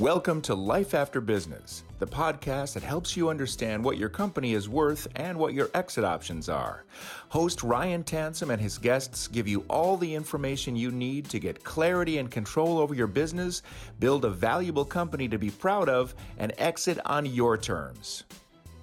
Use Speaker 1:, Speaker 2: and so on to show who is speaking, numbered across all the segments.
Speaker 1: Welcome to Life After Business, the podcast that helps you understand what your company is worth and what your exit options are. Host Ryan Tansom and his guests give you all the information you need to get clarity and control over your business, build a valuable company to be proud of, and exit on your terms.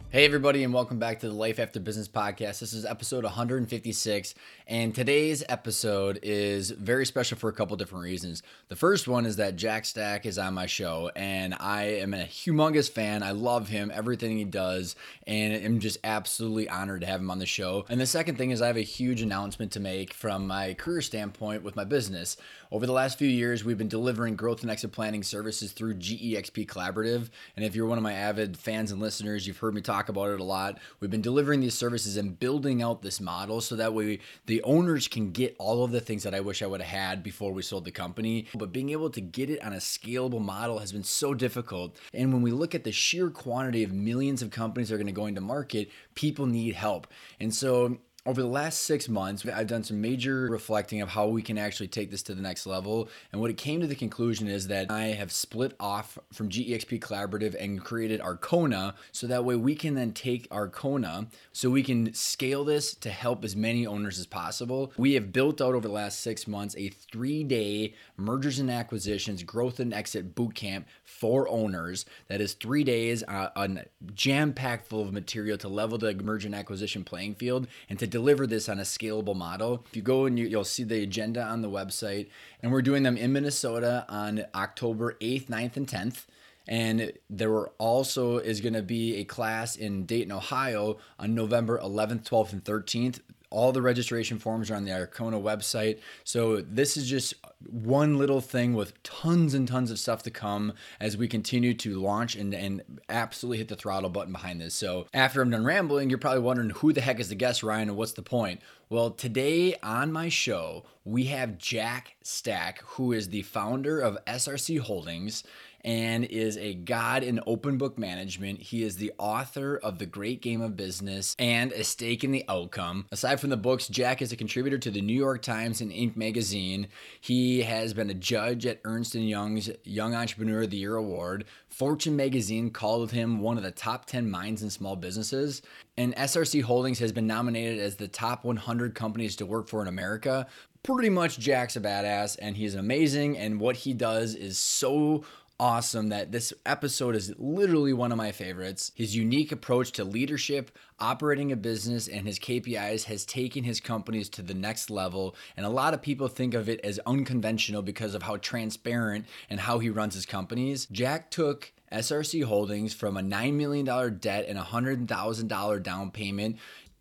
Speaker 2: Hey, everybody, and welcome back to the Life After Business podcast. This is episode 156, and today's episode is very special for a couple different reasons. The first one is that Jack Stack is on my show, and I am a humongous fan. I love him, everything he does, and I'm just absolutely honored to have him on the show. And the second thing is, I have a huge announcement to make from my career standpoint with my business. Over the last few years, we've been delivering growth and exit planning services through GEXP Collaborative, and if you're one of my avid fans and listeners, you've heard me talk about it a lot. We've been delivering these services and building out this model so that way the owners can get all of the things that I wish I would have had before we sold the company. But being able to get it on a scalable model has been so difficult. And when we look at the sheer quantity of millions of companies that are going to go into market, people need help. And so over the last six months, I've done some major reflecting of how we can actually take this to the next level. And what it came to the conclusion is that I have split off from GEXP Collaborative and created Arkona so that way we can then take Arkona so we can scale this to help as many owners as possible. We have built out over the last six months a three day mergers and acquisitions, growth and exit boot camp for owners. That is three days, uh, on jam packed full of material to level the merger and acquisition playing field and to deliver this on a scalable model. If you go and you, will see the agenda on the website, and we're doing them in Minnesota on October 8th, 9th, and 10th. And there also is going to be a class in Dayton, Ohio on November 11th, 12th, and 13th. All the registration forms are on the Arkona website. So this is just one little thing with tons and tons of stuff to come as we continue to launch and, and absolutely hit the throttle button behind this. So after I'm done rambling, you're probably wondering who the heck is the guest, Ryan, and what's the point? Well, today on my show, we have Jack Stack, who is the founder of SRC Holdings and is a god in open book management. He is the author of The Great Game of Business and A Stake in the Outcome. Aside from the books, Jack is a contributor to the New York Times and Inc. magazine. He has been a judge at Ernst & Young's Young Entrepreneur of the Year award. Fortune magazine called him one of the top 10 minds in small businesses. And SRC Holdings has been nominated as the top 100 companies to work for in America. Pretty much Jack's a badass and he's amazing and what he does is so awesome that this episode is literally one of my favorites. His unique approach to leadership, operating a business, and his KPIs has taken his companies to the next level. And a lot of people think of it as unconventional because of how transparent and how he runs his companies. Jack took SRC Holdings from a $9 million debt and a $100,000 down payment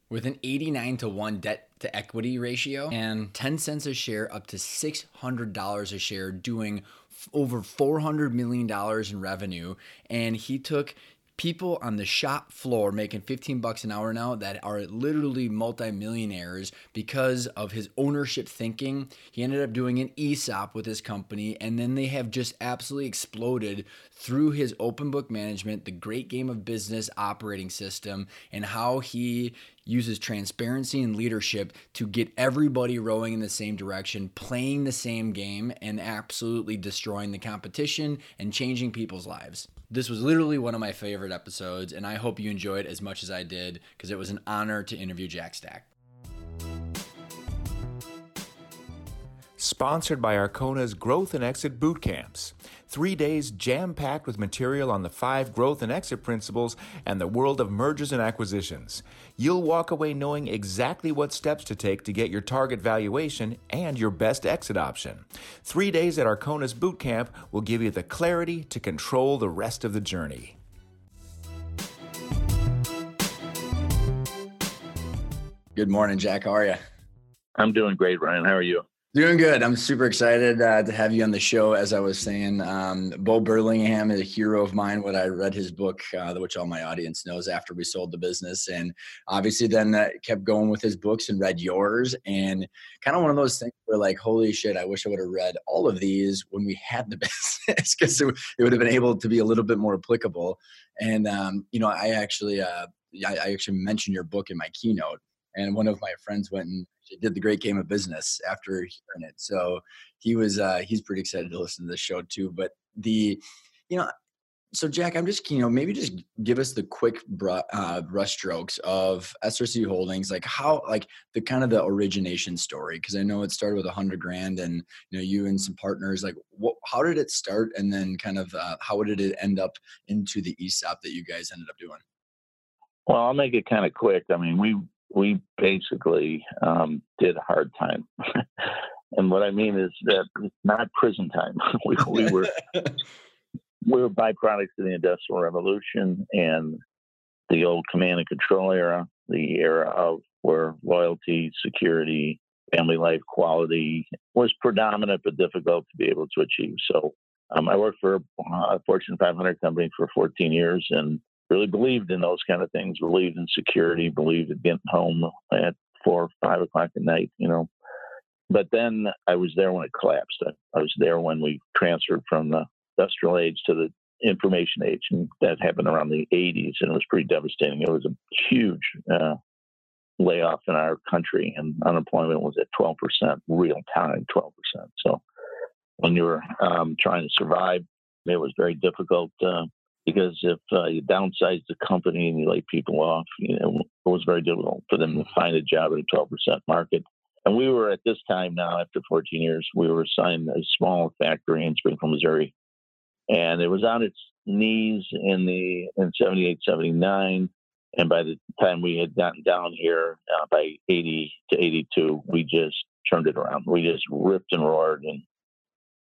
Speaker 2: with an 89 to 1 debt to equity ratio and 10 cents a share up to $600 a share doing over $400 million in revenue. And he took people on the shop floor making 15 bucks an hour now that are literally multimillionaires because of his ownership thinking. He ended up doing an ESOP with his company and then they have just absolutely exploded through his open book management, the great game of business operating system and how he uses transparency and leadership to get everybody rowing in the same direction, playing the same game, and absolutely destroying the competition and changing people's lives. This was literally one of my favorite episodes, and I hope you enjoyed as much as I did because it was an honor to interview Jack Stack.
Speaker 1: Sponsored by Arkona's Growth and Exit Boot Camps. Three days jam packed with material on the five growth and exit principles and the world of mergers and acquisitions. You'll walk away knowing exactly what steps to take to get your target valuation and your best exit option. Three days at Arkona's Boot Camp will give you the clarity to control the rest of the journey.
Speaker 2: Good morning, Jack. How are you?
Speaker 3: I'm doing great, Ryan. How are you?
Speaker 2: Doing good. I'm super excited uh, to have you on the show. As I was saying, um, Bo Burlingham is a hero of mine. When I read his book, uh, which all my audience knows, after we sold the business, and obviously then uh, kept going with his books and read yours, and kind of one of those things where like, holy shit, I wish I would have read all of these when we had the business because it, it, would have been able to be a little bit more applicable. And um, you know, I actually, uh, I, I actually mentioned your book in my keynote, and one of my friends went and did the great game of business after hearing it. So he was uh, he's pretty excited to listen to the show too. But the you know so Jack, I'm just you know maybe just give us the quick br- uh, brush strokes of SRC Holdings, like how like the kind of the origination story, because I know it started with a hundred grand, and you know you and some partners, like what, how did it start, and then kind of uh, how did it end up into the ESOP that you guys ended up doing?
Speaker 3: Well, I'll make it kind of quick. I mean, we we basically um, did hard time. and what I mean is that not prison time. we, we were we were byproducts of the Industrial Revolution and the old command and control era, the era of where loyalty, security, family life quality was predominant but difficult to be able to achieve. So um, I worked for a Fortune 500 company for 14 years, and really believed in those kind of things, believed in security, believed in getting home at four or five o'clock at night, you know. But then I was there when it collapsed. I, I was there when we transferred from the industrial age to the information age, and that happened around the 80s, and it was pretty devastating. It was a huge uh, layoff in our country, and unemployment was at 12%, real time 12%. So when you were um, trying to survive, it was very difficult uh, because if uh, you downsize the company and you lay people off, you know, it was very difficult for them to find a job at a 12% market. And we were at this time now, after 14 years, we were assigned a small factory in Springfield, Missouri. And it was on its knees in the in 78, 79. And by the time we had gotten down here uh, by 80 to 82, we just turned it around. We just ripped and roared and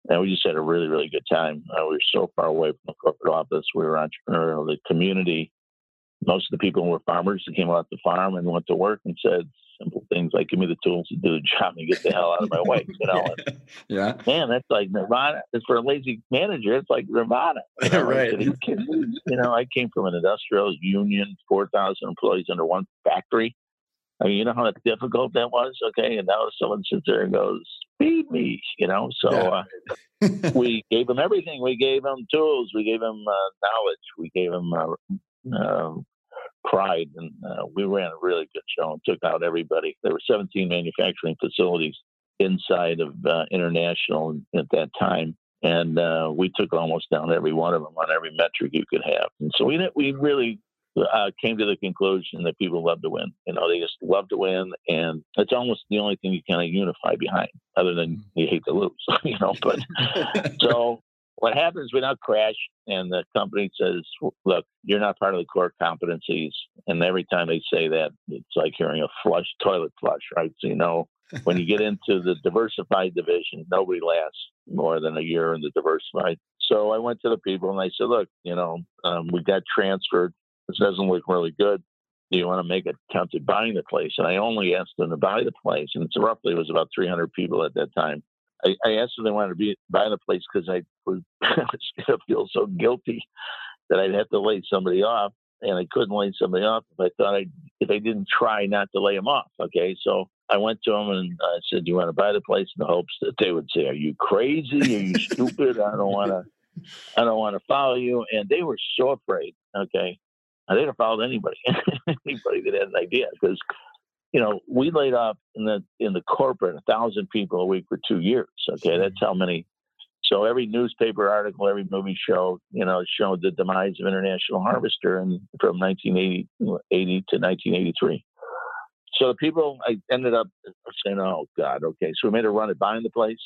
Speaker 3: and we just had a really, really good time. Uh, we were so far away from the corporate office. We were entrepreneurial. The community, most of the people were farmers that came out the farm and went to work and said simple things like, "Give me the tools to do the job and get the hell out of my way." You know, and,
Speaker 2: yeah,
Speaker 3: man, that's like nirvana. It's for a lazy manager. It's like nirvana.
Speaker 2: You know? right.
Speaker 3: you, you know, I came from an industrial union, four thousand employees under one factory. I mean, you know how difficult that was, okay? And now someone sits there and goes, "Feed me," you know. So yeah. uh, we gave them everything. We gave them tools. We gave them uh, knowledge. We gave them uh, um, pride, and uh, we ran a really good show and took out everybody. There were 17 manufacturing facilities inside of uh, International at that time, and uh, we took almost down every one of them on every metric you could have. And so we we really uh, came to the conclusion that people love to win. You know, they just love to win, and it's almost the only thing you kind of unify behind, other than you hate to lose. You know, but so what happens? We now crash, and the company says, "Look, you're not part of the core competencies." And every time they say that, it's like hearing a flush toilet flush, right? So you know, when you get into the diversified division, nobody lasts more than a year in the diversified. So I went to the people and I said, "Look, you know, um, we got transferred this doesn't look really good. Do you want to make a attempt at buying the place? And I only asked them to buy the place, and it's roughly it was about 300 people at that time. I, I asked them they wanted to be, buy the place because I was, I was going to feel so guilty that I'd have to lay somebody off, and I couldn't lay somebody off if I thought I if I didn't try not to lay them off. Okay, so I went to them and I said, "Do you want to buy the place?" In the hopes that they would say, "Are you crazy? Are you stupid? I don't want to." I don't want to follow you. And they were so afraid. Okay they'd have followed anybody, anybody that had an idea because you know, we laid off in the in the corporate a thousand people a week for two years. Okay, that's how many. So every newspaper article, every movie show, you know, showed the demise of International Harvester and from 1980 to 1983. So the people I ended up saying, "Oh God, okay." So we made a run at buying the place,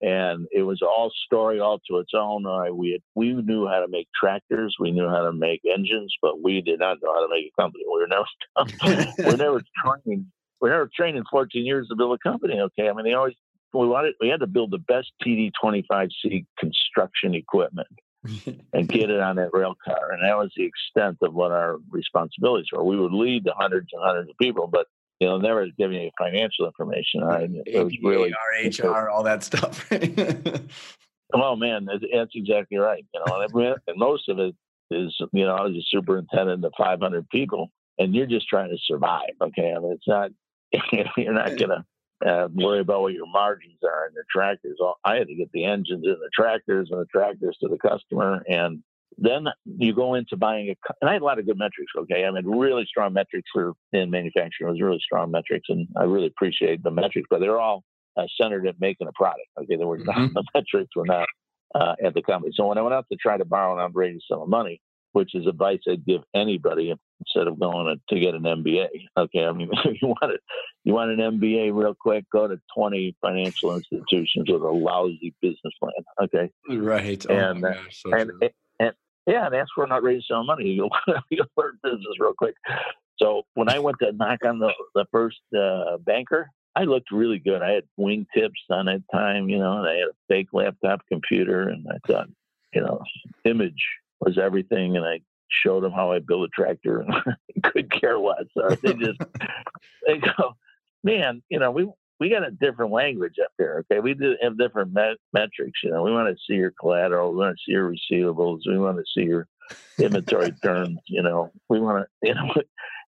Speaker 3: and it was all story all to its own. We had, we knew how to make tractors, we knew how to make engines, but we did not know how to make a company. We were never we were never trained we never trained in 14 years to build a company. Okay, I mean they always we wanted we had to build the best TD25C construction equipment and get it on that rail car, and that was the extent of what our responsibilities were. We would lead the hundreds and hundreds of people, but you know, never giving you financial information. Right? It was really
Speaker 2: RHR, all that stuff.
Speaker 3: oh man, that's, that's, exactly right. You know, and, and most of it is, you know, I was a superintendent of 500 people, and you're just trying to survive. Okay, I mean, it's not you're not going to uh, worry about what your margins are in your tractors. I had to get the engines in the tractors and the tractors to the customer. And then you go into buying a, and I had a lot of good metrics. Okay. I mean, really strong metrics for in manufacturing. It was really strong metrics. And I really appreciate the metrics, but they're all uh, centered at making a product. Okay. There were mm-hmm. not, the metrics were not uh, at the company. So when I went out to try to borrow and I'm ready to sell money, which is advice I'd give anybody instead of going to, get an MBA. Okay, I mean, you want it, you want an MBA real quick, go to 20 financial institutions with a lousy business plan. Okay,
Speaker 2: right.
Speaker 3: Oh and, uh, gosh, so and, and, yeah, and that's where not raising some money. You'll, you'll learn business real quick. So when I went to knock on the the first uh, banker, I looked really good. I had wingtips on that time, you know, and I had a fake laptop computer, and I thought, you know, image was everything. And I showed them how I built a tractor and could care less. So they just, they go, man, you know, we, we got a different language up there. Okay. We do have different met- metrics. You know, we want to see your collateral. We want to see your receivables. We want to see your inventory turns. You know, we want to, you know,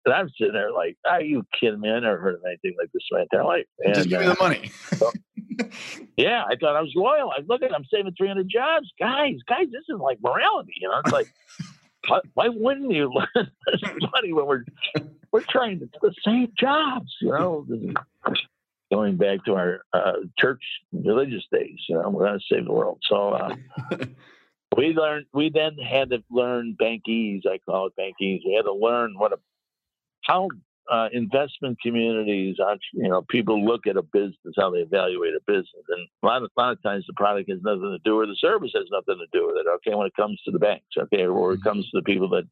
Speaker 3: and I'm sitting there like, are you kidding me? I never heard of anything like this in my entire life.
Speaker 2: And, Just give me the uh, money. so,
Speaker 3: yeah, I thought I was loyal. I look at, I'm saving 300 jobs, guys. Guys, this is like morality. You know, it's like, why, wouldn't you learn this money when we're we're trying to, to save jobs? You know, going back to our uh, church religious days. You know, we're going to save the world. So. Uh, we learned. We then had to learn bankese. I call it bankese. We had to learn what a how uh, investment communities, you know, people look at a business, how they evaluate a business, and a lot of, a lot of times the product has nothing to do, or the service has nothing to do with it. Okay, when it comes to the banks, okay, or it comes to the people that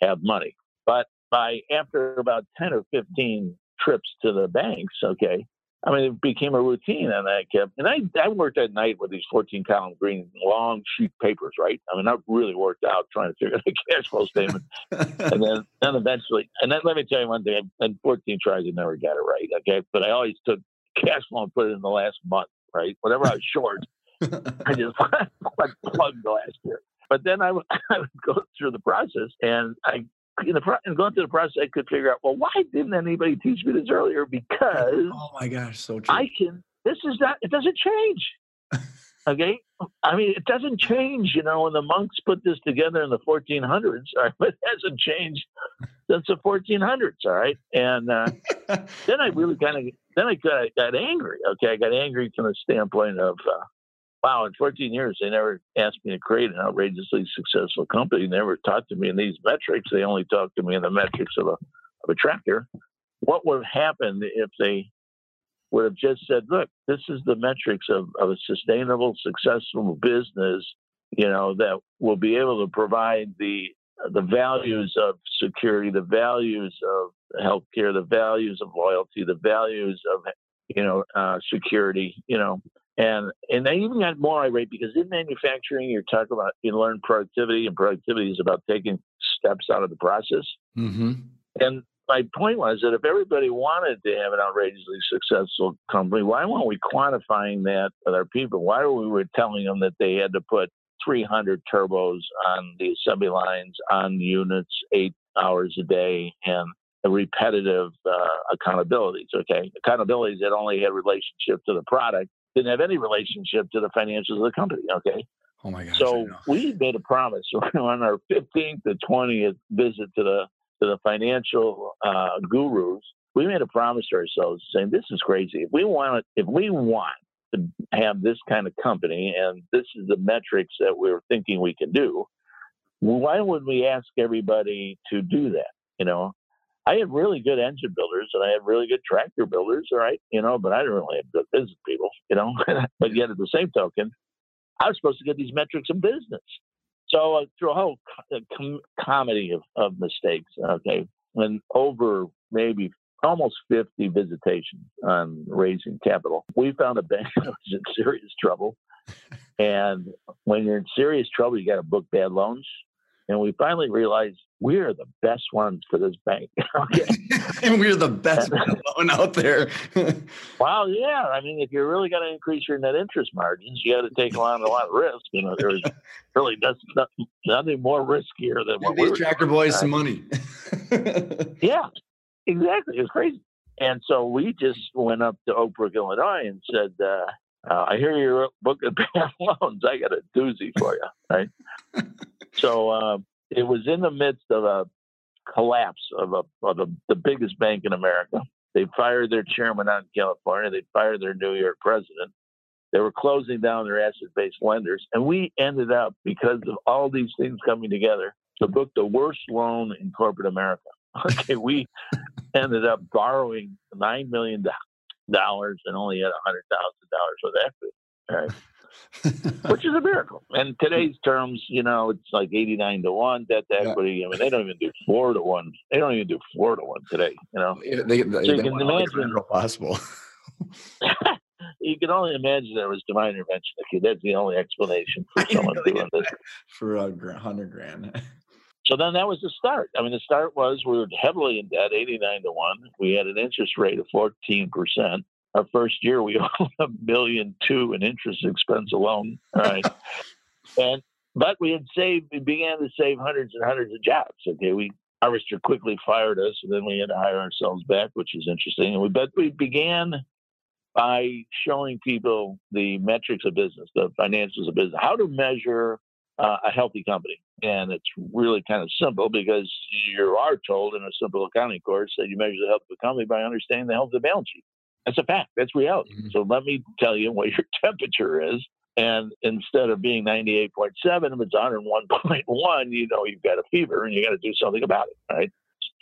Speaker 3: have money. But by after about ten or fifteen trips to the banks, okay, I mean, it became a routine, and I kept, and I, I worked at night with these 14 column green long sheet papers, right? I mean, I really worked out trying to figure out a cash flow statement, and then, then eventually, and then let me tell you one thing: in 14 tries, I never got it right, okay? But I always took cash flow and put it in the last month, right? Whatever I was short, I just plugged the last year. But then I I would go through the process, and I in the and going through the process, I could figure out, well, why didn't anybody teach me this earlier? Because
Speaker 2: oh my gosh, so true.
Speaker 3: I can. This is not. It doesn't change. okay, I mean, it doesn't change. You know, when the monks put this together in the 1400s, right, but it hasn't changed since the 1400s. All right, and uh, then I really kind of then I got, got angry. Okay, I got angry from the standpoint of. Uh, wow, in 14 years, they never asked me to create an outrageously successful company. They never talked to me in these metrics. They only talked to me in the metrics of a, of a tractor. What would have happened if they would have just said, look, this is the metrics of, of a sustainable, successful business, you know, that will be able to provide the the values of security, the values of healthcare, the values of loyalty, the values of you know uh, security, you know, and and I even got more irate because in manufacturing, you're talking about you learn productivity, and productivity is about taking steps out of the process. Mm-hmm. And my point was that if everybody wanted to have an outrageously successful company, why weren't we quantifying that with our people? Why were we telling them that they had to put 300 turbos on the assembly lines on units eight hours a day and repetitive uh, accountabilities? Okay, accountabilities that only had relationship to the product didn't have any relationship to the financials of the company. Okay.
Speaker 2: Oh my gosh.
Speaker 3: So we made a promise on our 15th to 20th visit to the to the financial uh, gurus, we made a promise to ourselves saying, "This is crazy. If we want, if we want to have this kind of company, and this is the metrics that we're thinking we can do, why would we ask everybody to do that? You know, I had really good engine builders and I had really good tractor builders, right, you know, but I didn't really have good business people, you know. but yet, at the same token, I was supposed to get these metrics in business. So uh, through a whole com- comedy of, of mistakes, okay, and over maybe almost 50 visitations on raising capital, we found a bank that was in serious trouble. And when you're in serious trouble, you got to book bad loans. And we finally realized we're the best ones for this bank.
Speaker 2: and we're the best loan out there.
Speaker 3: well, yeah. I mean, if you're really going to increase your net interest margins, you got to take on a lot of risk. You know, there's really that's nothing more riskier than what
Speaker 2: these tractor boys some money.
Speaker 3: yeah, exactly. It was crazy. And so we just went up to Oak Brook, Illinois, and said, uh, uh, "I hear you're booking bad loans. I got a doozy for you." Right. So uh, it was in the midst of a collapse of, a, of a, the biggest bank in America. They fired their chairman out in California. They fired their New York president. They were closing down their asset-based lenders, and we ended up because of all these things coming together to book the worst loan in corporate America. Okay, we ended up borrowing nine million dollars and only had a hundred thousand dollars of equity. All right. Which is a miracle. And today's terms, you know, it's like 89 to 1 debt to equity. Yeah. I mean, they don't even do 4 to 1. They don't even do 4 to 1 today, you know. They, they,
Speaker 2: so you can imagine. possible.
Speaker 3: you can only imagine there was divine intervention. Okay, that's the only explanation for someone doing this.
Speaker 2: For a hundred grand.
Speaker 3: So then that was the start. I mean, the start was we were heavily in debt, 89 to 1. We had an interest rate of 14% our first year we owed a million two in interest expense alone. Right. and but we had saved we began to save hundreds and hundreds of jobs. Okay. We Harvester quickly fired us and then we had to hire ourselves back, which is interesting. And we but we began by showing people the metrics of business, the financials of business, how to measure uh, a healthy company. And it's really kind of simple because you are told in a simple accounting course that you measure the health of a company by understanding the health of the balance sheet. That's a fact. That's reality. Mm-hmm. So let me tell you what your temperature is. And instead of being 98.7, if it's 101.1, you know you've got a fever and you got to do something about it, right?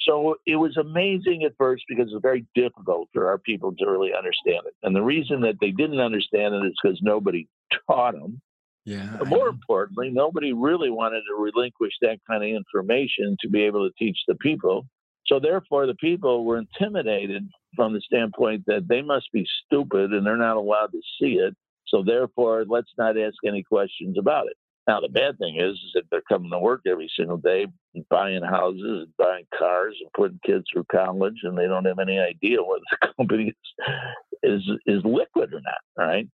Speaker 3: So it was amazing at first because it was very difficult for our people to really understand it. And the reason that they didn't understand it is because nobody taught them.
Speaker 2: Yeah.
Speaker 3: But more importantly, nobody really wanted to relinquish that kind of information to be able to teach the people. So therefore, the people were intimidated from the standpoint that they must be stupid and they're not allowed to see it. So therefore, let's not ask any questions about it. Now, the bad thing is, is that they're coming to work every single day, buying houses and buying cars and putting kids through college, and they don't have any idea whether the company is is, is liquid or not. Right?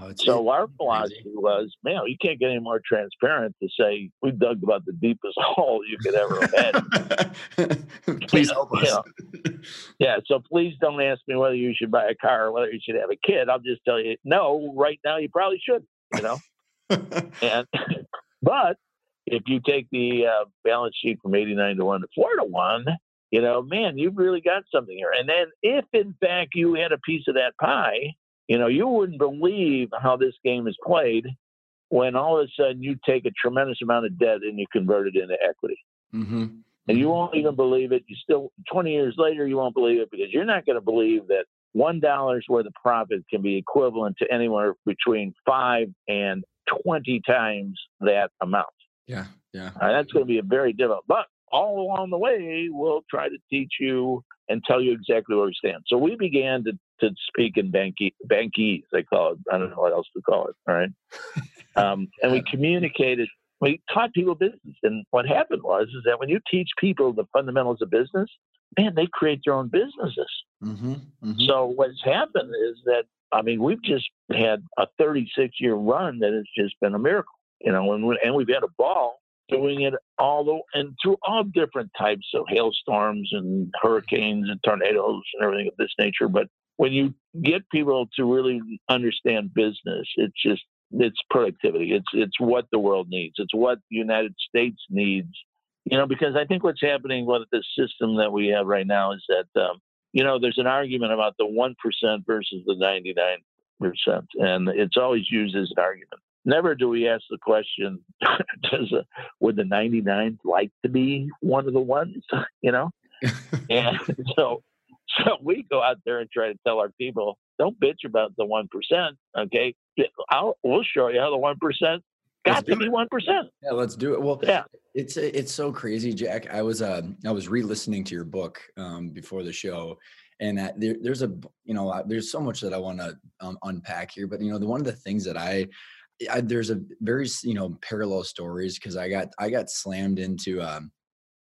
Speaker 3: Oh, so our philosophy was, man, you can't get any more transparent to say we dug about the deepest hole you could ever
Speaker 2: imagine. please help us. You
Speaker 3: know? Yeah, so please don't ask me whether you should buy a car or whether you should have a kid. I'll just tell you, no, right now you probably should. You know, and but if you take the uh, balance sheet from eighty nine to one to four to one, you know, man, you've really got something here. And then if in fact you had a piece of that pie you know, you wouldn't believe how this game is played when all of a sudden you take a tremendous amount of debt and you convert it into equity.
Speaker 2: Mm-hmm.
Speaker 3: And you won't even believe it. You still, 20 years later, you won't believe it because you're not going to believe that one dollar's worth of profit can be equivalent to anywhere between five and 20 times that amount.
Speaker 2: Yeah, yeah.
Speaker 3: Uh, that's going to be a very difficult. But all along the way, we'll try to teach you and tell you exactly where we stand. So we began to, to speak in banky, bankese, they call it. I don't know what else to call it. All right. Um, and we communicated, we taught people business. And what happened was, is that when you teach people the fundamentals of business, man, they create their own businesses.
Speaker 2: Mm-hmm, mm-hmm.
Speaker 3: So what's happened is that, I mean, we've just had a 36 year run that has just been a miracle, you know, and, and we've had a ball doing it all the, and through all different types of hailstorms and hurricanes and tornadoes and everything of this nature. But when you get people to really understand business, it's just it's productivity. It's it's what the world needs. It's what the United States needs You know, because I think what's happening with the system that we have right now is that, um, you know, there's an argument about the 1% versus the 99%. And it's always used as an argument. Never do we ask the question, does a, would the 99 like to be one of the ones, you know? and so, so we go out there and try to tell our people, don't bitch about the 1%. Okay. I'll, we'll show you how the 1% got to be 1%.
Speaker 2: Yeah, let's do it. Well,
Speaker 3: yeah.
Speaker 2: It's it's so crazy, Jack. I was uh I was re-listening to your book um before the show, and that there, there's a you know there's so much that I want to um, unpack here, but you know the one of the things that I, I there's a very you know parallel stories because I got I got slammed into um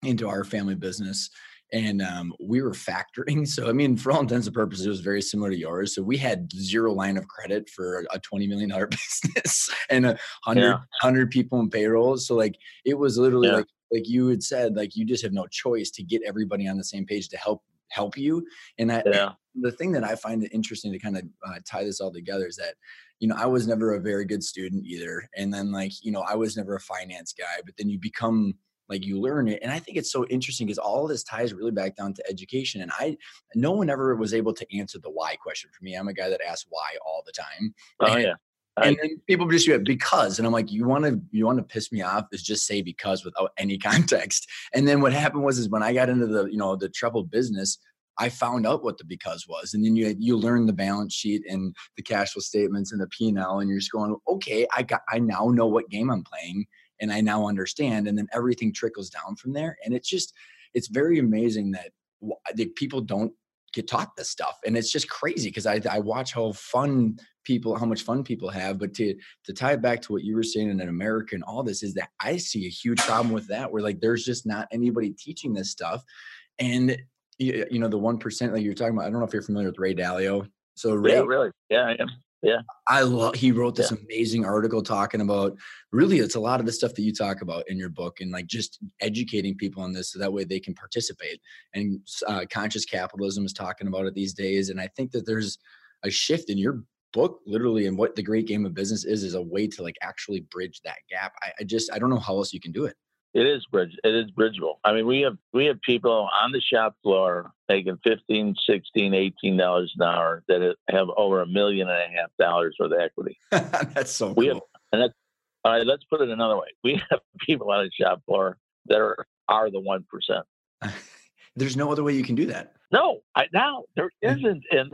Speaker 2: into our family business and um, we were factoring. So, I mean, for all intents and purposes, it was very similar to yours. So, we had zero line of credit for a $20 million business and a hundred, yeah. hundred people in payroll. So, like, it was literally yeah. like, like you had said, like, you just have no choice to get everybody on the same page to help help you. And I, yeah. the thing that I find it interesting to kind of uh, tie this all together is that, you know, I was never a very good student either. And then, like, you know, I was never a finance guy, but then you become like you learn it and i think it's so interesting because all this ties really back down to education and i no one ever was able to answer the why question for me i'm a guy that asks why all the time
Speaker 3: oh and, yeah.
Speaker 2: And then people just do it because and i'm like you want to you want to piss me off is just say because without any context. And then what happened was is when i got into the you know the troubled business I found out what the because was, and then you you learn the balance sheet and the cash flow statements and the P and L, and you're just going, okay, I got I now know what game I'm playing, and I now understand. And then everything trickles down from there. And it's just, it's very amazing that people don't get taught this stuff. And it's just crazy because I, I watch how fun people, how much fun people have. But to to tie it back to what you were saying in America and all this is that I see a huge problem with that where like there's just not anybody teaching this stuff. And you, you know, the one percent like you're talking about, I don't know if you're familiar with Ray Dalio. So Ray,
Speaker 3: yeah, really, yeah, I am. Yeah.
Speaker 2: I love he wrote this yeah. amazing article talking about really it's a lot of the stuff that you talk about in your book and like just educating people on this so that way they can participate. And uh, conscious capitalism is talking about it these days. And I think that there's a shift in your book literally and what the great game of business is is a way to like actually bridge that gap. I, I just I don't know how else you can do it.
Speaker 3: It is bridge. It is bridgeable. I mean, we have we have people on the shop floor making 15 16 18 dollars an hour that have over a million and a half dollars worth of equity.
Speaker 2: that's so
Speaker 3: we
Speaker 2: cool.
Speaker 3: Have, and that's all right. Let's put it another way. We have people on the shop floor that are are the one percent.
Speaker 2: There's no other way you can do that.
Speaker 3: No, I, now there isn't, and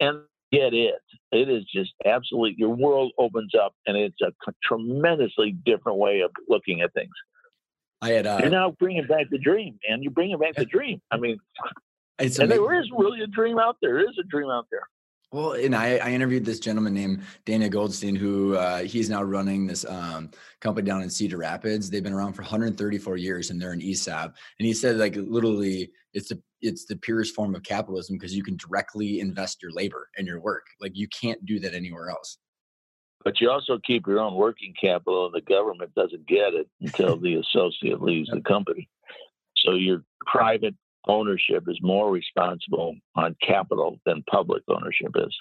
Speaker 3: and get it. It is just absolutely your world opens up, and it's a tremendously different way of looking at things.
Speaker 2: I had. Uh,
Speaker 3: You're now bringing back the dream, man. You're bringing back the dream. I mean, it's and there is really a dream out there. There is a dream out there.
Speaker 2: Well, and I, I interviewed this gentleman named Daniel Goldstein, who uh, he's now running this um, company down in Cedar Rapids. They've been around for 134 years, and they're an ESOP. And he said, like, literally, it's the it's the purest form of capitalism because you can directly invest your labor and your work. Like, you can't do that anywhere else
Speaker 3: but you also keep your own working capital, and the government doesn't get it until the associate leaves the company. So your private ownership is more responsible on capital than public ownership is.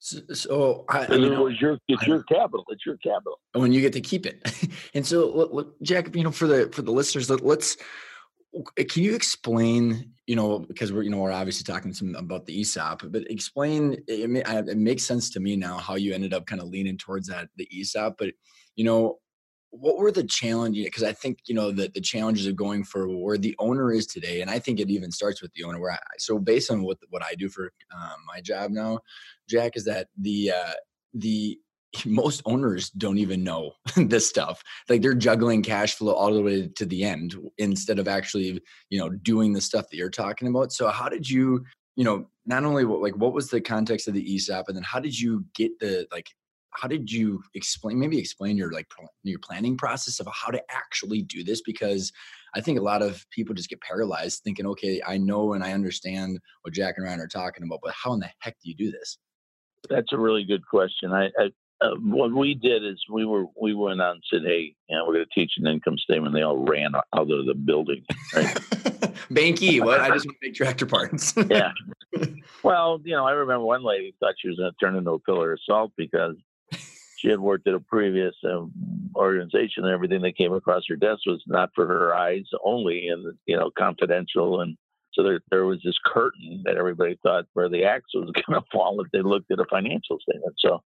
Speaker 2: So, so I, I mean,
Speaker 3: it was your it's your capital. It's your capital.
Speaker 2: When you get to keep it, and so look Jack, you know, for the for the listeners, let, let's can you explain you know because we're you know we're obviously talking some about the esop but explain it, it makes sense to me now how you ended up kind of leaning towards that the esop but you know what were the challenges because i think you know that the challenges of going for where the owner is today and i think it even starts with the owner where i so based on what what i do for um, my job now jack is that the uh the most owners don't even know this stuff. Like they're juggling cash flow all the way to the end instead of actually you know doing the stuff that you're talking about. So how did you you know not only what like what was the context of the esop and then how did you get the like how did you explain maybe explain your like your planning process of how to actually do this? Because i think a lot of people just get paralyzed thinking okay i know and i understand what jack and ryan are talking about but how in the heck do you do this?
Speaker 3: That's a really good question. I, I, uh, what we did is we were we went out and said, "Hey, you know, we're going to teach an income statement." They all ran out of the building. Right?
Speaker 2: Banky, what? I just want to make tractor parts.
Speaker 3: yeah. Well, you know, I remember one lady thought she was going to turn into a pillar of salt because she had worked at a previous um, organization and everything that came across her desk was not for her eyes only and you know confidential and so there, there was this curtain that everybody thought where the axe was going to fall if they looked at a financial statement so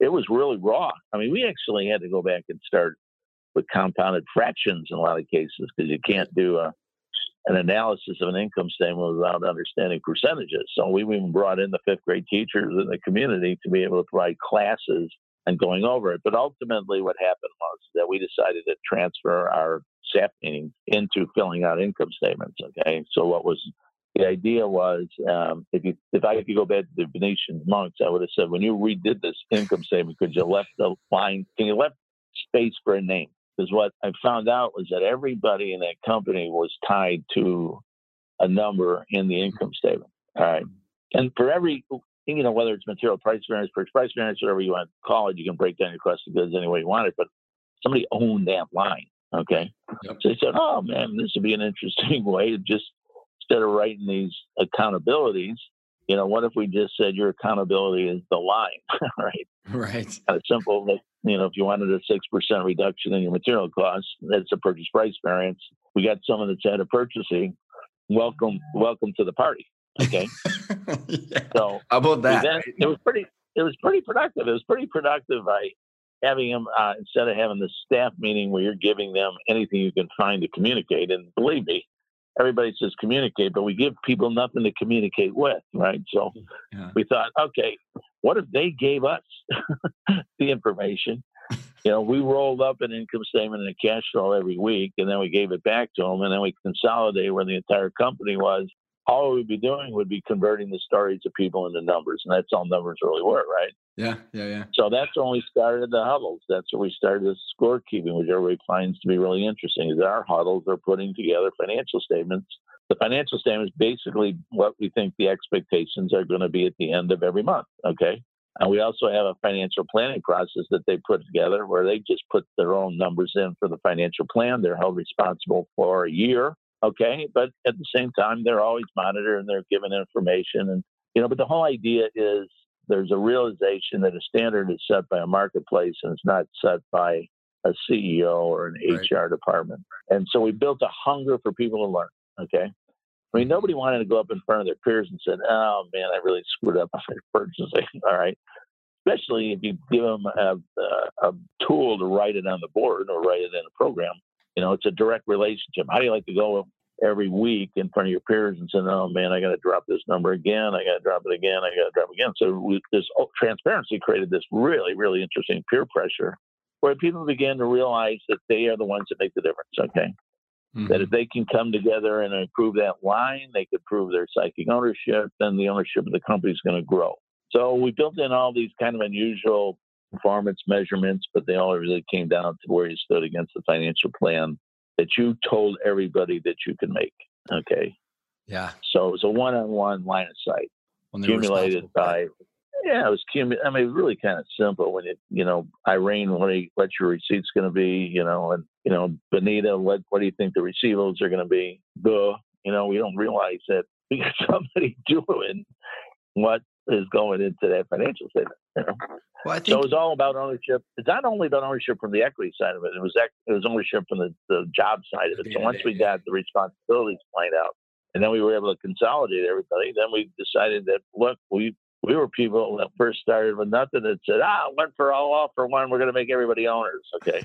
Speaker 3: it was really raw i mean we actually had to go back and start with compounded fractions in a lot of cases because you can't do a an analysis of an income statement without understanding percentages. So we even brought in the fifth grade teachers in the community to be able to provide classes and going over it. But ultimately, what happened was that we decided to transfer our staff meetings into filling out income statements. Okay, so what was the idea was um, if you if I could go back to the Venetian monks, I would have said when you redid this income statement, could you left the line? Can you left space for a name? Because what I found out was that everybody in that company was tied to a number in the income statement. All right, and for every you know, whether it's material price variance, purchase price variance, whatever you want to call it, you can break down your cost of goods any way you want it. But somebody owned that line. Okay. Yep. So they said, oh man, this would be an interesting way to just instead of writing these accountabilities, you know, what if we just said your accountability is the line, right?
Speaker 2: Right.
Speaker 3: Kind of simple. But, you know, if you wanted a 6% reduction in your material costs, that's a purchase price variance. We got someone that's out of purchasing. Welcome, welcome to the party. Okay.
Speaker 2: yeah. So how about that? Then,
Speaker 3: it was pretty. It was pretty productive. It was pretty productive by having them uh, instead of having the staff meeting where you're giving them anything you can find to communicate. And believe me, everybody says communicate, but we give people nothing to communicate with, right? So yeah. we thought, okay, what if they gave us the information? You know, we rolled up an income statement and a cash flow every week, and then we gave it back to them, and then we consolidated where the entire company was, all we'd be doing would be converting the stories of people into numbers, and that's all numbers really were, right?
Speaker 2: Yeah, yeah, yeah.
Speaker 3: So that's when we started the huddles. That's when we started the scorekeeping, which everybody finds to be really interesting. Is our huddles are putting together financial statements. The financial statement is basically what we think the expectations are going to be at the end of every month. Okay. And we also have a financial planning process that they put together where they just put their own numbers in for the financial plan. They're held responsible for a year Okay. But at the same time, they're always monitored and they're given information. And, you know, but the whole idea is there's a realization that a standard is set by a marketplace and it's not set by a CEO or an right. HR department. And so we built a hunger for people to learn. Okay. I mean, nobody wanted to go up in front of their peers and said, "Oh man, I really screwed up on purchasing." All right, especially if you give them a, a, a, tool to write it on the board or write it in a program. You know, it's a direct relationship. How do you like to go every week in front of your peers and say, "Oh man, I got to drop this number again. I got to drop it again. I got to drop it again." So we, this transparency created this really, really interesting peer pressure, where people began to realize that they are the ones that make the difference. Okay, mm-hmm. that if they can come together and improve that line, they could prove their psychic ownership, then the ownership of the company is going to grow. So we built in all these kind of unusual performance measurements, but they all really came down to where you stood against the financial plan that you told everybody that you could make. Okay.
Speaker 2: Yeah.
Speaker 3: So it was a one-on-one line of sight, accumulated by. Yeah, it was. I mean, really kind of simple. When it, you know, Irene, what, you, what your receipts going to be? You know, and you know, Benita, what what do you think the receivables are going to be? Duh. You know, we don't realize that we got somebody doing what is going into that financial statement. You know? Well, I think so it was all about ownership. It's not only about ownership from the equity side of it; it was it was ownership from the, the job side of it. So once we got the responsibilities laid out, and then we were able to consolidate everybody, then we decided that look, we we were people that first started with nothing that said, ah, one for all, all for one. We're going to make everybody owners, okay?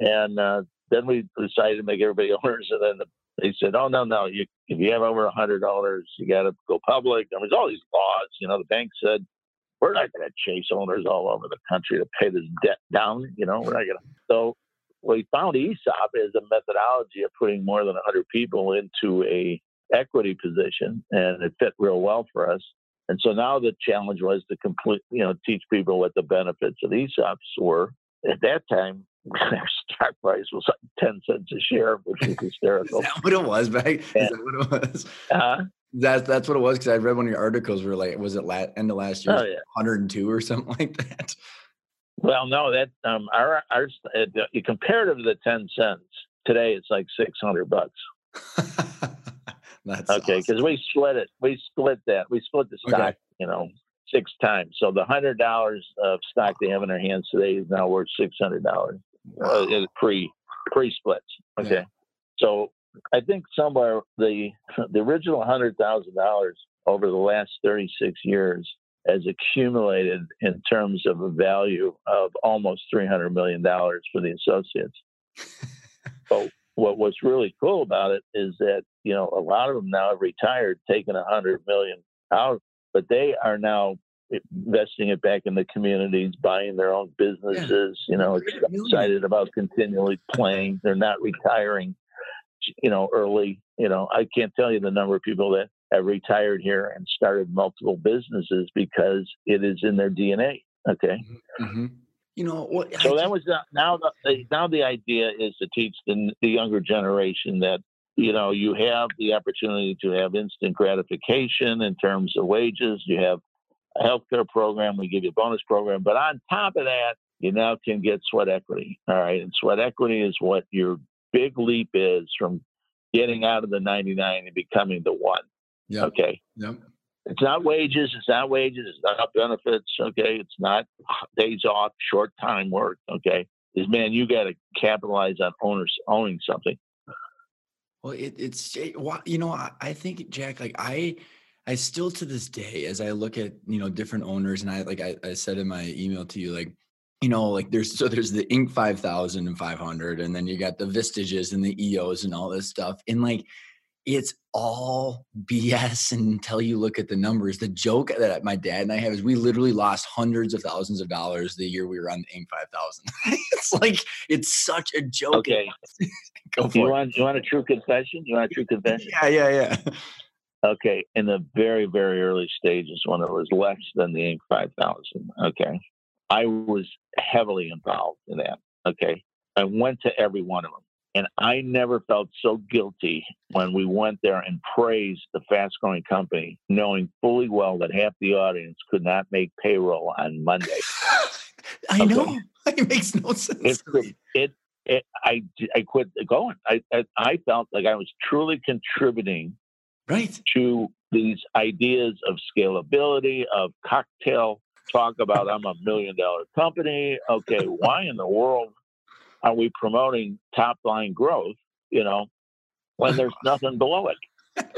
Speaker 3: And uh, then we decided to make everybody owners, and then the they said, "Oh no, no! You, if you have over a hundred dollars, you got to go public." I mean, there's all these laws. You know, the bank said, "We're not going to chase owners all over the country to pay this debt down." You know, we're not going to. So we found ESOP as a methodology of putting more than 100 people into a equity position, and it fit real well for us. And so now the challenge was to complete, you know, teach people what the benefits of ESOPs were. At that time, their stock price was like 10 cents a share, which was hysterical.
Speaker 2: Is that what it was back? Is that what it was? Uh, that's that's what it was because I read one of your articles where like was it la- end of last year, oh, yeah. 102 or something like that.
Speaker 3: Well, no, that um, our our uh, comparative to the 10 cents today, it's like 600 bucks.
Speaker 2: that's
Speaker 3: okay because awesome. we split it. We split that. We split the stock. Okay. You know, six times. So the hundred dollars of stock they have in their hands today is now worth six hundred dollars. Uh, pre pre splits. Okay, yeah. so I think somewhere the the original hundred thousand dollars over the last thirty six years has accumulated in terms of a value of almost three hundred million dollars for the associates. but what what's really cool about it is that you know a lot of them now have retired, taken a hundred million out, but they are now investing it back in the communities, buying their own businesses. Yeah. You know, excited about continually playing. They're not retiring, you know, early. You know, I can't tell you the number of people that have retired here and started multiple businesses because it is in their DNA. Okay. Mm-hmm. mm-hmm.
Speaker 2: You know what?
Speaker 3: So that was the, now the now the idea is to teach the, the younger generation that you know you have the opportunity to have instant gratification in terms of wages. You have a healthcare program. We give you a bonus program, but on top of that, you now can get sweat equity. All right, and sweat equity is what your big leap is from getting out of the 99 and becoming the one.
Speaker 2: Yeah.
Speaker 3: Okay.
Speaker 2: Yep.
Speaker 3: It's not wages. It's not wages. It's not benefits. Okay. It's not days off, short time work. Okay. Is man, you got to capitalize on owners owning something.
Speaker 2: Well, it, it's you know I, I think Jack like I I still to this day as I look at you know different owners and I like I, I said in my email to you like you know like there's so there's the Inc 5000 and 500 and then you got the Vistages and the EOS and all this stuff and like it's all BS until you look at the numbers. The joke that my dad and I have is we literally lost hundreds of thousands of dollars the year we were on the Inc. 5000. it's like, it's such a joke.
Speaker 3: Okay. Go for you it. Want, you want a true confession? You want a true confession?
Speaker 2: yeah, yeah, yeah.
Speaker 3: Okay. In the very, very early stages when it was less than the Inc. 5000, okay, I was heavily involved in that. Okay. I went to every one of them. And I never felt so guilty when we went there and praised the fast growing company, knowing fully well that half the audience could not make payroll on Monday.
Speaker 2: I okay. know. It makes no sense.
Speaker 3: It, it, it, I, I quit going. I, I, I felt like I was truly contributing
Speaker 2: right
Speaker 3: to these ideas of scalability, of cocktail talk about I'm a million dollar company. Okay, why in the world are we promoting top line growth, you know, when there's nothing below it?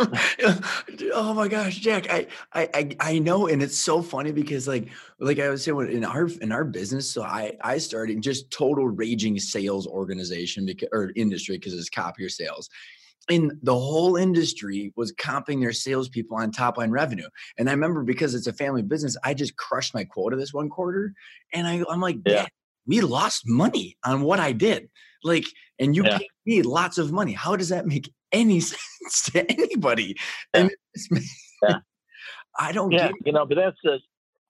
Speaker 2: oh my gosh, Jack, I, I, I know. And it's so funny because like, like I was saying in our, in our business, so I, I started just total raging sales organization because, or industry because it's copier sales. And the whole industry was comping their salespeople on top line revenue. And I remember because it's a family business, I just crushed my quota this one quarter. And I, I'm like, yeah we lost money on what I did. Like, and you yeah. paid me lots of money. How does that make any sense to anybody?
Speaker 3: Yeah. yeah.
Speaker 2: I don't
Speaker 3: yeah, you know, but that's the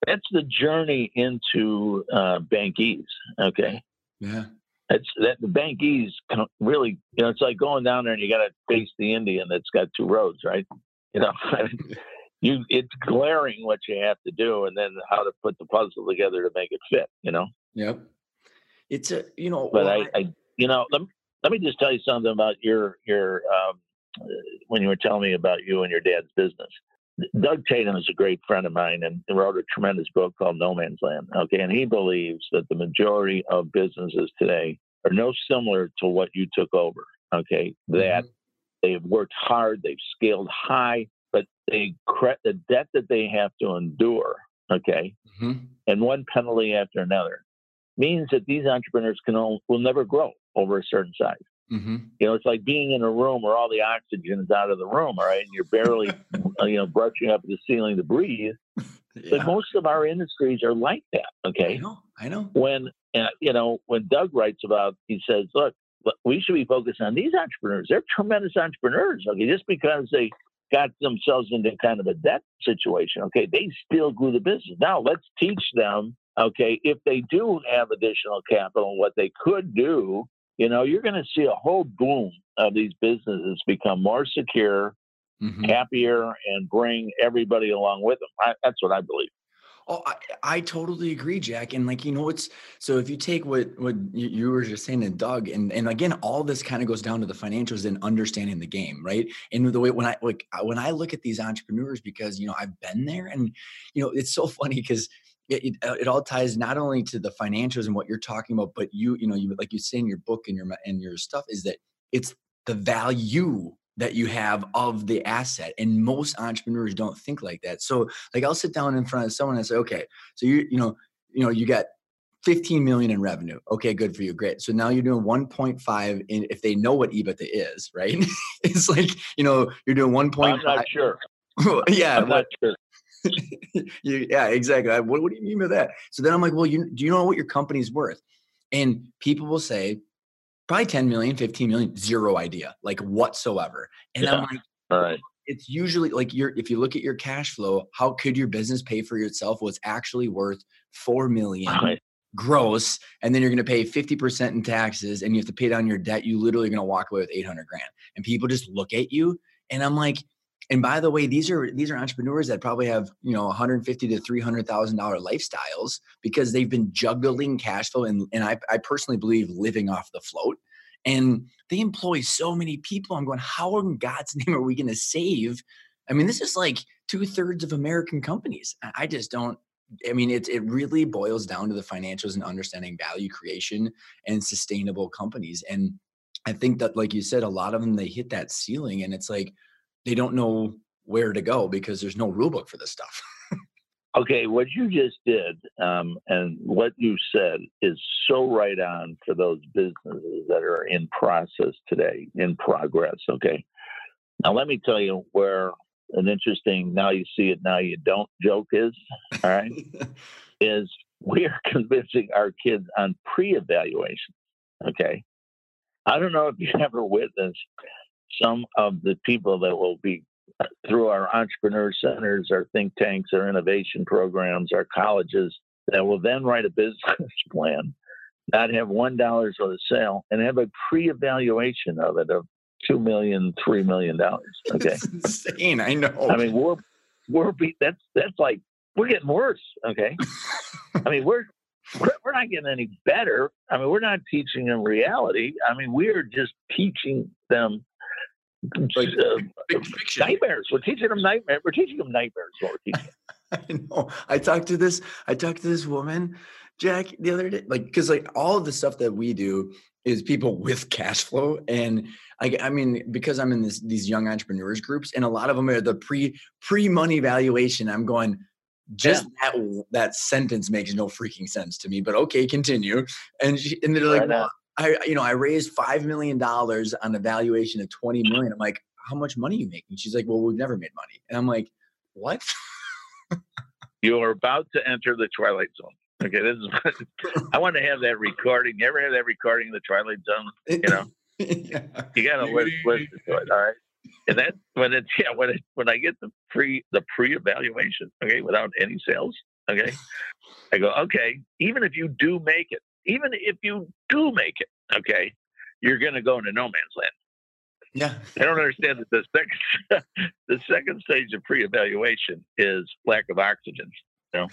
Speaker 3: that's the journey into uh bankees. Okay.
Speaker 2: Yeah.
Speaker 3: It's that the bankees really, you know, it's like going down there and you got to face the Indian that's got two roads, right? You know, you it's glaring what you have to do, and then how to put the puzzle together to make it fit. You know.
Speaker 2: Yep it's a you know
Speaker 3: but I, I, you know let me, let me just tell you something about your your um, when you were telling me about you and your dad's business doug tatum is a great friend of mine and wrote a tremendous book called no man's land okay and he believes that the majority of businesses today are no similar to what you took over okay that mm-hmm. they've worked hard they've scaled high but they the debt that they have to endure okay mm-hmm. and one penalty after another means that these entrepreneurs can all, will never grow over a certain size. Mm-hmm. You know, it's like being in a room where all the oxygen is out of the room, all right, and you're barely, you know, brushing up the ceiling to breathe. Yeah. But most of our industries are like that. Okay,
Speaker 2: I know. I know.
Speaker 3: When uh, you know when Doug writes about, he says, "Look, we should be focused on these entrepreneurs. They're tremendous entrepreneurs. Okay, just because they got themselves into kind of a debt situation, okay, they still grew the business. Now let's teach them Okay, if they do have additional capital, what they could do, you know, you're going to see a whole boom of these businesses become more secure, mm-hmm. happier, and bring everybody along with them. I, that's what I believe.
Speaker 2: Oh, I, I totally agree, Jack. And like, you know, it's so if you take what what you, you were just saying to Doug, and and again, all this kind of goes down to the financials and understanding the game, right? And the way when I like when I look at these entrepreneurs, because you know I've been there, and you know it's so funny because it, it, uh, it, all ties not only to the financials and what you're talking about, but you, you know, you like you say in your book and your and your stuff is that it's the value that you have of the asset and most entrepreneurs don't think like that. So like i'll sit down in front of someone and say okay so you you know you know you got 15 million in revenue. Okay good for you great. So now you're doing 1.5 in if they know what ebitda is right? It's like you know you're doing 1.5 i'm
Speaker 3: not sure.
Speaker 2: Yeah
Speaker 3: I'm not sure.
Speaker 2: you, yeah exactly what, what do you mean by that so then i'm like well you do you know what your company's worth and people will say probably 10 million, 15 million, zero idea, like whatsoever. And yeah. I'm like,
Speaker 3: all right.
Speaker 2: It's usually like you're if you look at your cash flow, how could your business pay for itself? Was actually worth four million right. gross, and then you're gonna pay 50% in taxes and you have to pay down your debt, you literally gonna walk away with 800 grand. And people just look at you, and I'm like, and by the way, these are these are entrepreneurs that probably have you know 150 to 300 thousand dollar lifestyles because they've been juggling cash flow and and I, I personally believe living off the float. And they employ so many people. I'm going, how in God's name are we going to save? I mean, this is like two thirds of American companies. I just don't. I mean, it it really boils down to the financials and understanding value creation and sustainable companies. And I think that, like you said, a lot of them they hit that ceiling, and it's like they don't know where to go because there's no rule book for this stuff.
Speaker 3: okay, what you just did um, and what you said is so right on for those businesses that are in process today, in progress. Okay. Now, let me tell you where an interesting now you see it, now you don't joke is, all right, is we are convincing our kids on pre evaluation. Okay. I don't know if you ever witnessed some of the people that will be uh, through our entrepreneur centers, our think tanks, our innovation programs, our colleges that will then write a business plan, not have one dollars on the sale, and have a pre-evaluation of it of two million, three million dollars. Okay,
Speaker 2: that's insane. I know.
Speaker 3: I mean, we're we're that's that's like we're getting worse. Okay, I mean we're we're not getting any better. I mean, we're not teaching them reality. I mean, we're just teaching them like, uh, nightmares. We're teaching them nightmares. We're teaching them nightmares. What we're teaching.
Speaker 2: I know. I talked to this. I talked to this woman, Jack, the other day. Like, because like all of the stuff that we do is people with cash flow, and I, I mean, because I'm in this these young entrepreneurs groups, and a lot of them are the pre pre money valuation. I'm going. Just yeah. that that sentence makes no freaking sense to me. But okay, continue. And she, and they're like, well, I, you know, I raised five million dollars on a valuation of twenty million. I'm like, how much money you making? She's like, well, we've never made money. And I'm like, what?
Speaker 3: you are about to enter the twilight zone. Okay, this is. I want to have that recording. You ever have that recording in the twilight zone? You know, yeah. you got to listen, listen to it. All right, and then when it's yeah when it when I get the pre the pre evaluation, okay, without any sales, okay, I go okay. Even if you do make it, even if you do make it, okay, you're going to go into no man's land.
Speaker 2: Yeah.
Speaker 3: I don't understand that the second the second stage of pre-evaluation is lack of oxygen. You know?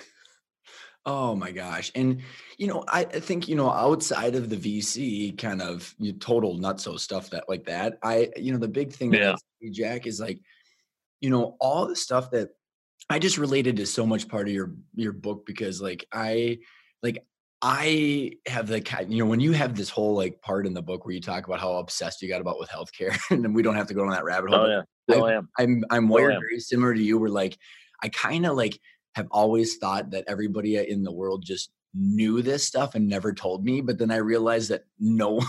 Speaker 2: Oh my gosh. And you know, I, I think, you know, outside of the VC kind of you total nutso stuff that like that, I you know, the big thing
Speaker 3: yeah.
Speaker 2: Jack is like, you know, all the stuff that I just related to so much part of your your book because like I like I have the you know when you have this whole like part in the book where you talk about how obsessed you got about with healthcare, and then we don't have to go on that rabbit hole.
Speaker 3: Oh yeah,
Speaker 2: oh,
Speaker 3: I, am.
Speaker 2: I'm I'm oh, wired very similar to you. Where like I kind of like have always thought that everybody uh, in the world just knew this stuff and never told me, but then I realized that no one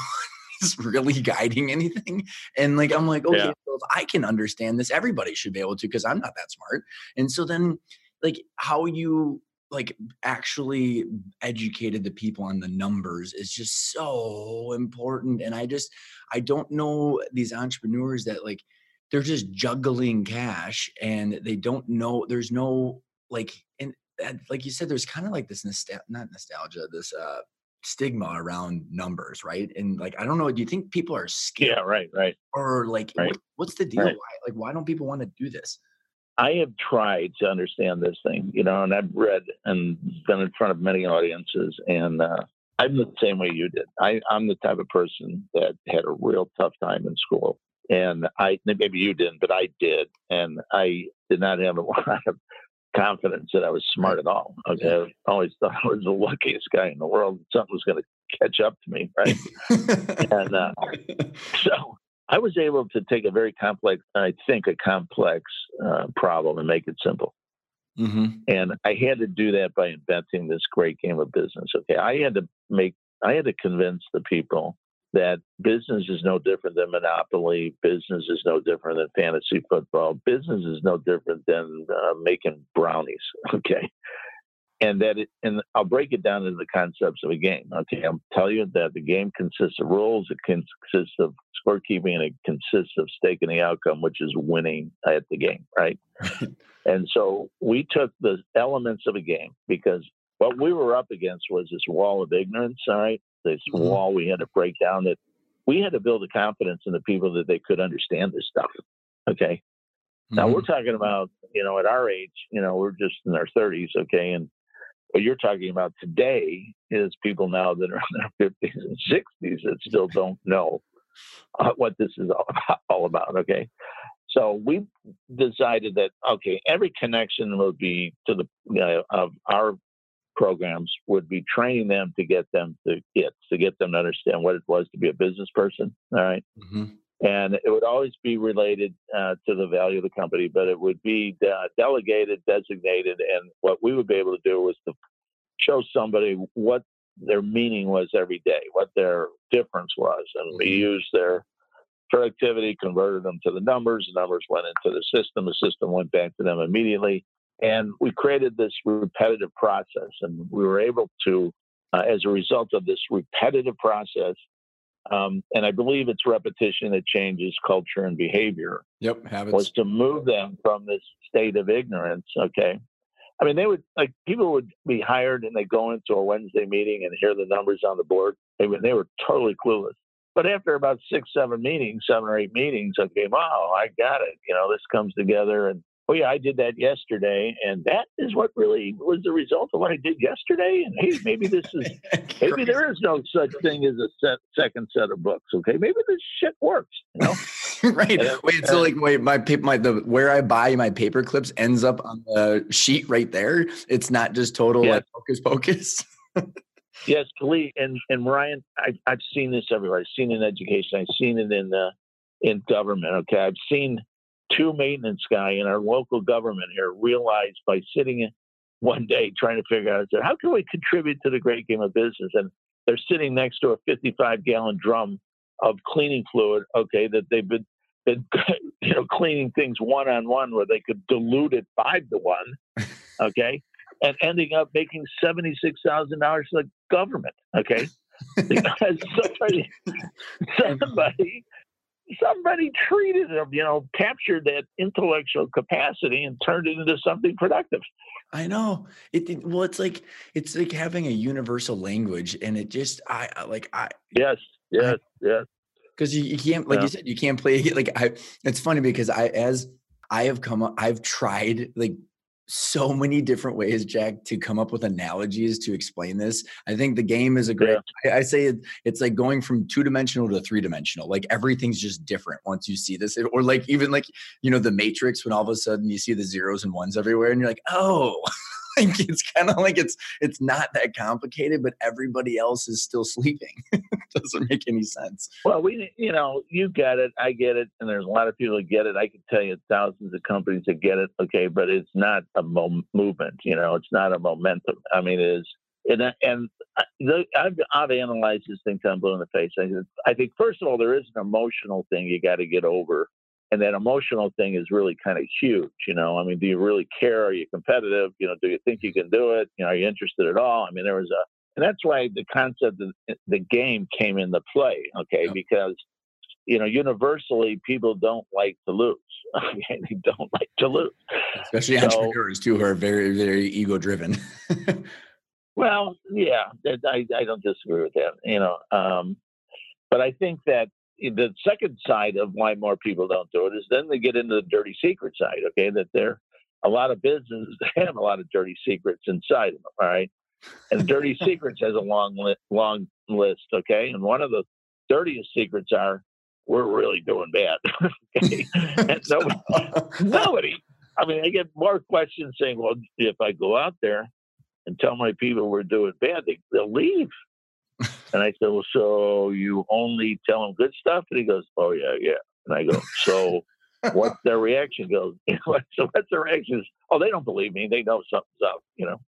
Speaker 2: is really guiding anything, and like I'm like okay, yeah. if I can understand this, everybody should be able to because I'm not that smart, and so then like how you like actually educated the people on the numbers is just so important and i just i don't know these entrepreneurs that like they're just juggling cash and they don't know there's no like and, like you said there's kind of like this nostalgia not nostalgia this uh stigma around numbers right and like i don't know do you think people are scared
Speaker 3: yeah right right
Speaker 2: or like
Speaker 3: right.
Speaker 2: what, what's the deal right. why like why don't people want to do this
Speaker 3: I have tried to understand this thing, you know, and I've read and been in front of many audiences, and uh, I'm the same way you did. I, I'm the type of person that had a real tough time in school, and I maybe you didn't, but I did, and I did not have a lot of confidence that I was smart at all. Okay, I always thought I was the luckiest guy in the world. Something was going to catch up to me, right? and uh, so I was able to take a very complex, I think, a complex uh, problem and make it simple. Mm-hmm. And I had to do that by inventing this great game of business. Okay, I had to make, I had to convince the people that business is no different than monopoly. Business is no different than fantasy football. Business is no different than uh, making brownies. Okay, and that it, and I'll break it down into the concepts of a game. Okay, I'll tell you that the game consists of rules, it consists of scorekeeping, and it consists of staking the outcome, which is winning at the game, right? and so we took the elements of a game because what we were up against was this wall of ignorance. All right, this mm-hmm. wall we had to break down. That we had to build a confidence in the people that they could understand this stuff. Okay. Now mm-hmm. we're talking about, you know, at our age, you know, we're just in our 30s, okay, and what you're talking about today is people now that are in their 50s and 60s that still don't know uh, what this is all, all about. Okay. So we decided that, okay, every connection would be to the, you of our programs would be training them to get them to get, to get them to understand what it was to be a business person. All right? mm-hmm. And it would always be related uh, to the value of the company, but it would be uh, delegated, designated, and what we would be able to do was to show somebody what their meaning was every day, what their difference was, and we mm-hmm. used their productivity, converted them to the numbers. The numbers went into the system. The system went back to them immediately, and we created this repetitive process. And we were able to, uh, as a result of this repetitive process, um, and I believe it's repetition that changes culture and behavior.
Speaker 2: Yep, habits.
Speaker 3: Was to move them from this state of ignorance. Okay. I mean, they would like people would be hired and they go into a Wednesday meeting and hear the numbers on the board. They were, they were totally clueless. But after about six, seven meetings, seven or eight meetings, okay, wow, I got it. You know, this comes together and oh yeah, I did that yesterday, and that is what really was the result of what I did yesterday. And hey, maybe this is maybe there is no such thing as a set, second set of books. Okay, maybe this shit works. You know.
Speaker 2: right. And, wait. So like, wait, my paper, my the where I buy my paper clips ends up on the sheet right there. It's not just total yeah. like focus focus.
Speaker 3: yes, Lee and and Ryan, I, I've seen this everywhere. I've seen it in education. I've seen it in uh, in government. Okay, I've seen two maintenance guy in our local government here realized by sitting one day trying to figure out how can we contribute to the great game of business? And they're sitting next to a 55 gallon drum of cleaning fluid okay that they've been, been you know cleaning things one on one where they could dilute it five to one okay and ending up making $76000 to the government okay? Because somebody somebody somebody treated them, you know, captured that intellectual capacity and turned it into something productive.
Speaker 2: I know it, it, Well, it's like it's like having a universal language, and it just I like I
Speaker 3: yes yes I, yes
Speaker 2: because you, you can't like yeah. you said you can't play like I. It's funny because I as I have come up, I've tried like so many different ways, Jack, to come up with analogies to explain this. I think the game is a great. Yeah. I, I, say it, it's like going from two dimensional to three dimensional. Like everything's just different once you see this, or like even like you know the Matrix when all of a sudden you see the zeros and ones everywhere, and you're like, oh. like it's kind of like it's it's not that complicated, but everybody else is still sleeping. doesn't make any sense.
Speaker 3: Well, we you know you get it, I get it, and there's a lot of people that get it. I can tell you thousands of companies that get it. Okay, but it's not a mo- movement. You know, it's not a momentum. I mean, it is. And, uh, and uh, I've, I've analyzed this thing till I'm blue in the face. I, I think, first of all, there is an emotional thing you got to get over and that emotional thing is really kind of huge you know? I mean do you really care? Are you competitive? You know do you think you can do it? You know are you interested at all? I mean there was a and that's why the concept of the game came into play okay? Because you know universally people don't like to lose okay? They don't like to lose.
Speaker 2: Especially so, entrepreneurs too who are very very ego driven
Speaker 3: well yeah I, I don't disagree with that you know um, but i think that the second side of why more people don't do it is then they get into the dirty secret side. Okay, that there a lot of businesses have a lot of dirty secrets inside of them. All right, and dirty secrets has a long li- long list. Okay, and one of the dirtiest secrets are we're really doing bad. okay, and nobody, nobody. I mean, I get more questions saying, "Well, if I go out there and tell my people we're doing bad, they, they'll leave." And I said, Well, so you only tell them good stuff? And he goes, Oh, yeah, yeah. And I go, So what's their reaction? Goes, So what's their reaction? Oh, they don't believe me. They know something's up, you know?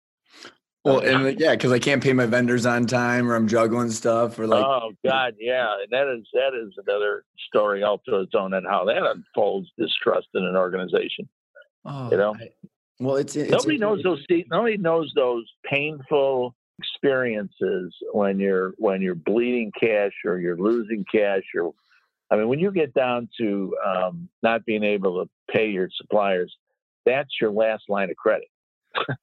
Speaker 2: Well, uh, and uh, yeah, because I can't pay my vendors on time, or I'm juggling stuff, or like.
Speaker 3: Oh God, yeah, and that is that is another story all to its own, and how that unfolds distrust in an organization. Oh, you know, I,
Speaker 2: well, it's, it's
Speaker 3: nobody knows those. Nobody knows those painful experiences when you're when you're bleeding cash or you're losing cash or I mean when you get down to um, not being able to pay your suppliers, that's your last line of credit.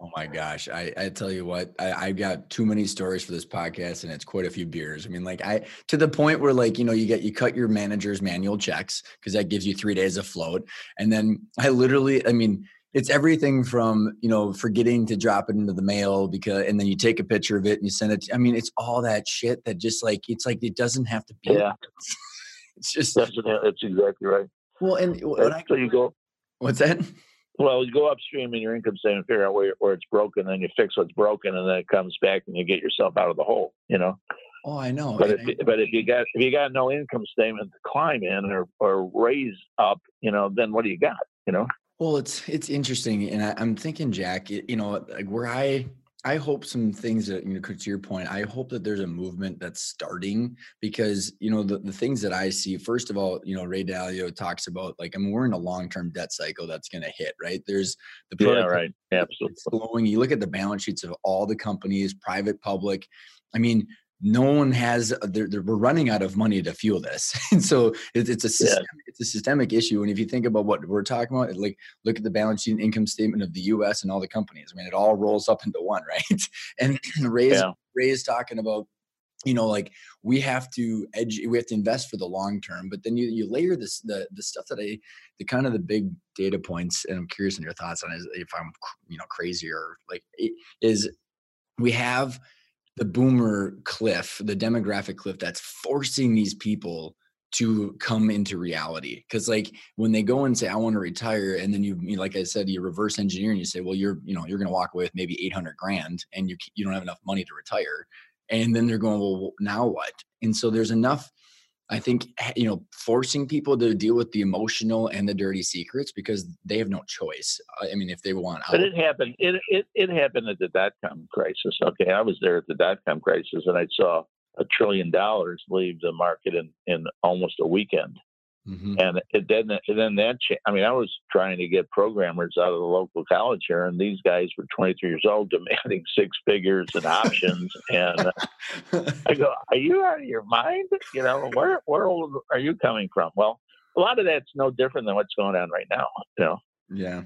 Speaker 2: oh my gosh. I, I tell you what, I, I got too many stories for this podcast and it's quite a few beers. I mean, like I to the point where like, you know, you get you cut your manager's manual checks because that gives you three days of float. And then I literally, I mean, it's everything from you know forgetting to drop it into the mail because and then you take a picture of it and you send it to, i mean it's all that shit that just like it's like it doesn't have to be
Speaker 3: yeah it's just that's, that's exactly right
Speaker 2: well and what I,
Speaker 3: so you go
Speaker 2: what's that
Speaker 3: well you go upstream in your income statement figure out where, where it's broken then you fix what's broken and then it comes back and you get yourself out of the hole you know
Speaker 2: Oh, I know.
Speaker 3: But if, but if you got if you got no income statement to climb in or or raise up, you know, then what do you got? You know.
Speaker 2: Well, it's it's interesting, and I, am thinking, Jack. You know, like where I I hope some things that you know to your point. I hope that there's a movement that's starting because you know the, the things that I see. First of all, you know Ray Dalio talks about like I mean we're in a long term debt cycle that's going to hit. Right? There's
Speaker 3: the yeah right absolutely
Speaker 2: slowing. You look at the balance sheets of all the companies, private, public. I mean, no one has uh, they're, they're, we're running out of money to fuel this and so it, it's a systemic, yeah. it's a systemic issue and if you think about what we're talking about like look at the balance sheet and income statement of the us and all the companies i mean it all rolls up into one right and ray is, yeah. ray is talking about you know like we have to edge we have to invest for the long term but then you you layer this the the stuff that i the kind of the big data points and i'm curious in your thoughts on is if i'm you know crazy or like is we have the boomer cliff, the demographic cliff that's forcing these people to come into reality. Cause like when they go and say, I want to retire, and then you, you like I said, you reverse engineer and you say, well, you're, you know, you're going to walk away with maybe 800 grand and you, you don't have enough money to retire. And then they're going, well, now what? And so there's enough I think eh, you know forcing people to deal with the emotional and the dirty secrets because they have no choice. I mean, if they want
Speaker 3: out. But it happened. It it it happened at the dot com crisis. Okay, I was there at the dot com crisis, and I saw a trillion dollars leave the market in in almost a weekend. Mm-hmm. And it then, and then that, cha- I mean, I was trying to get programmers out of the local college here, and these guys were 23 years old, demanding six figures and options. and I go, "Are you out of your mind? You know, where where are you coming from?" Well, a lot of that's no different than what's going on right now. You know.
Speaker 2: Yeah.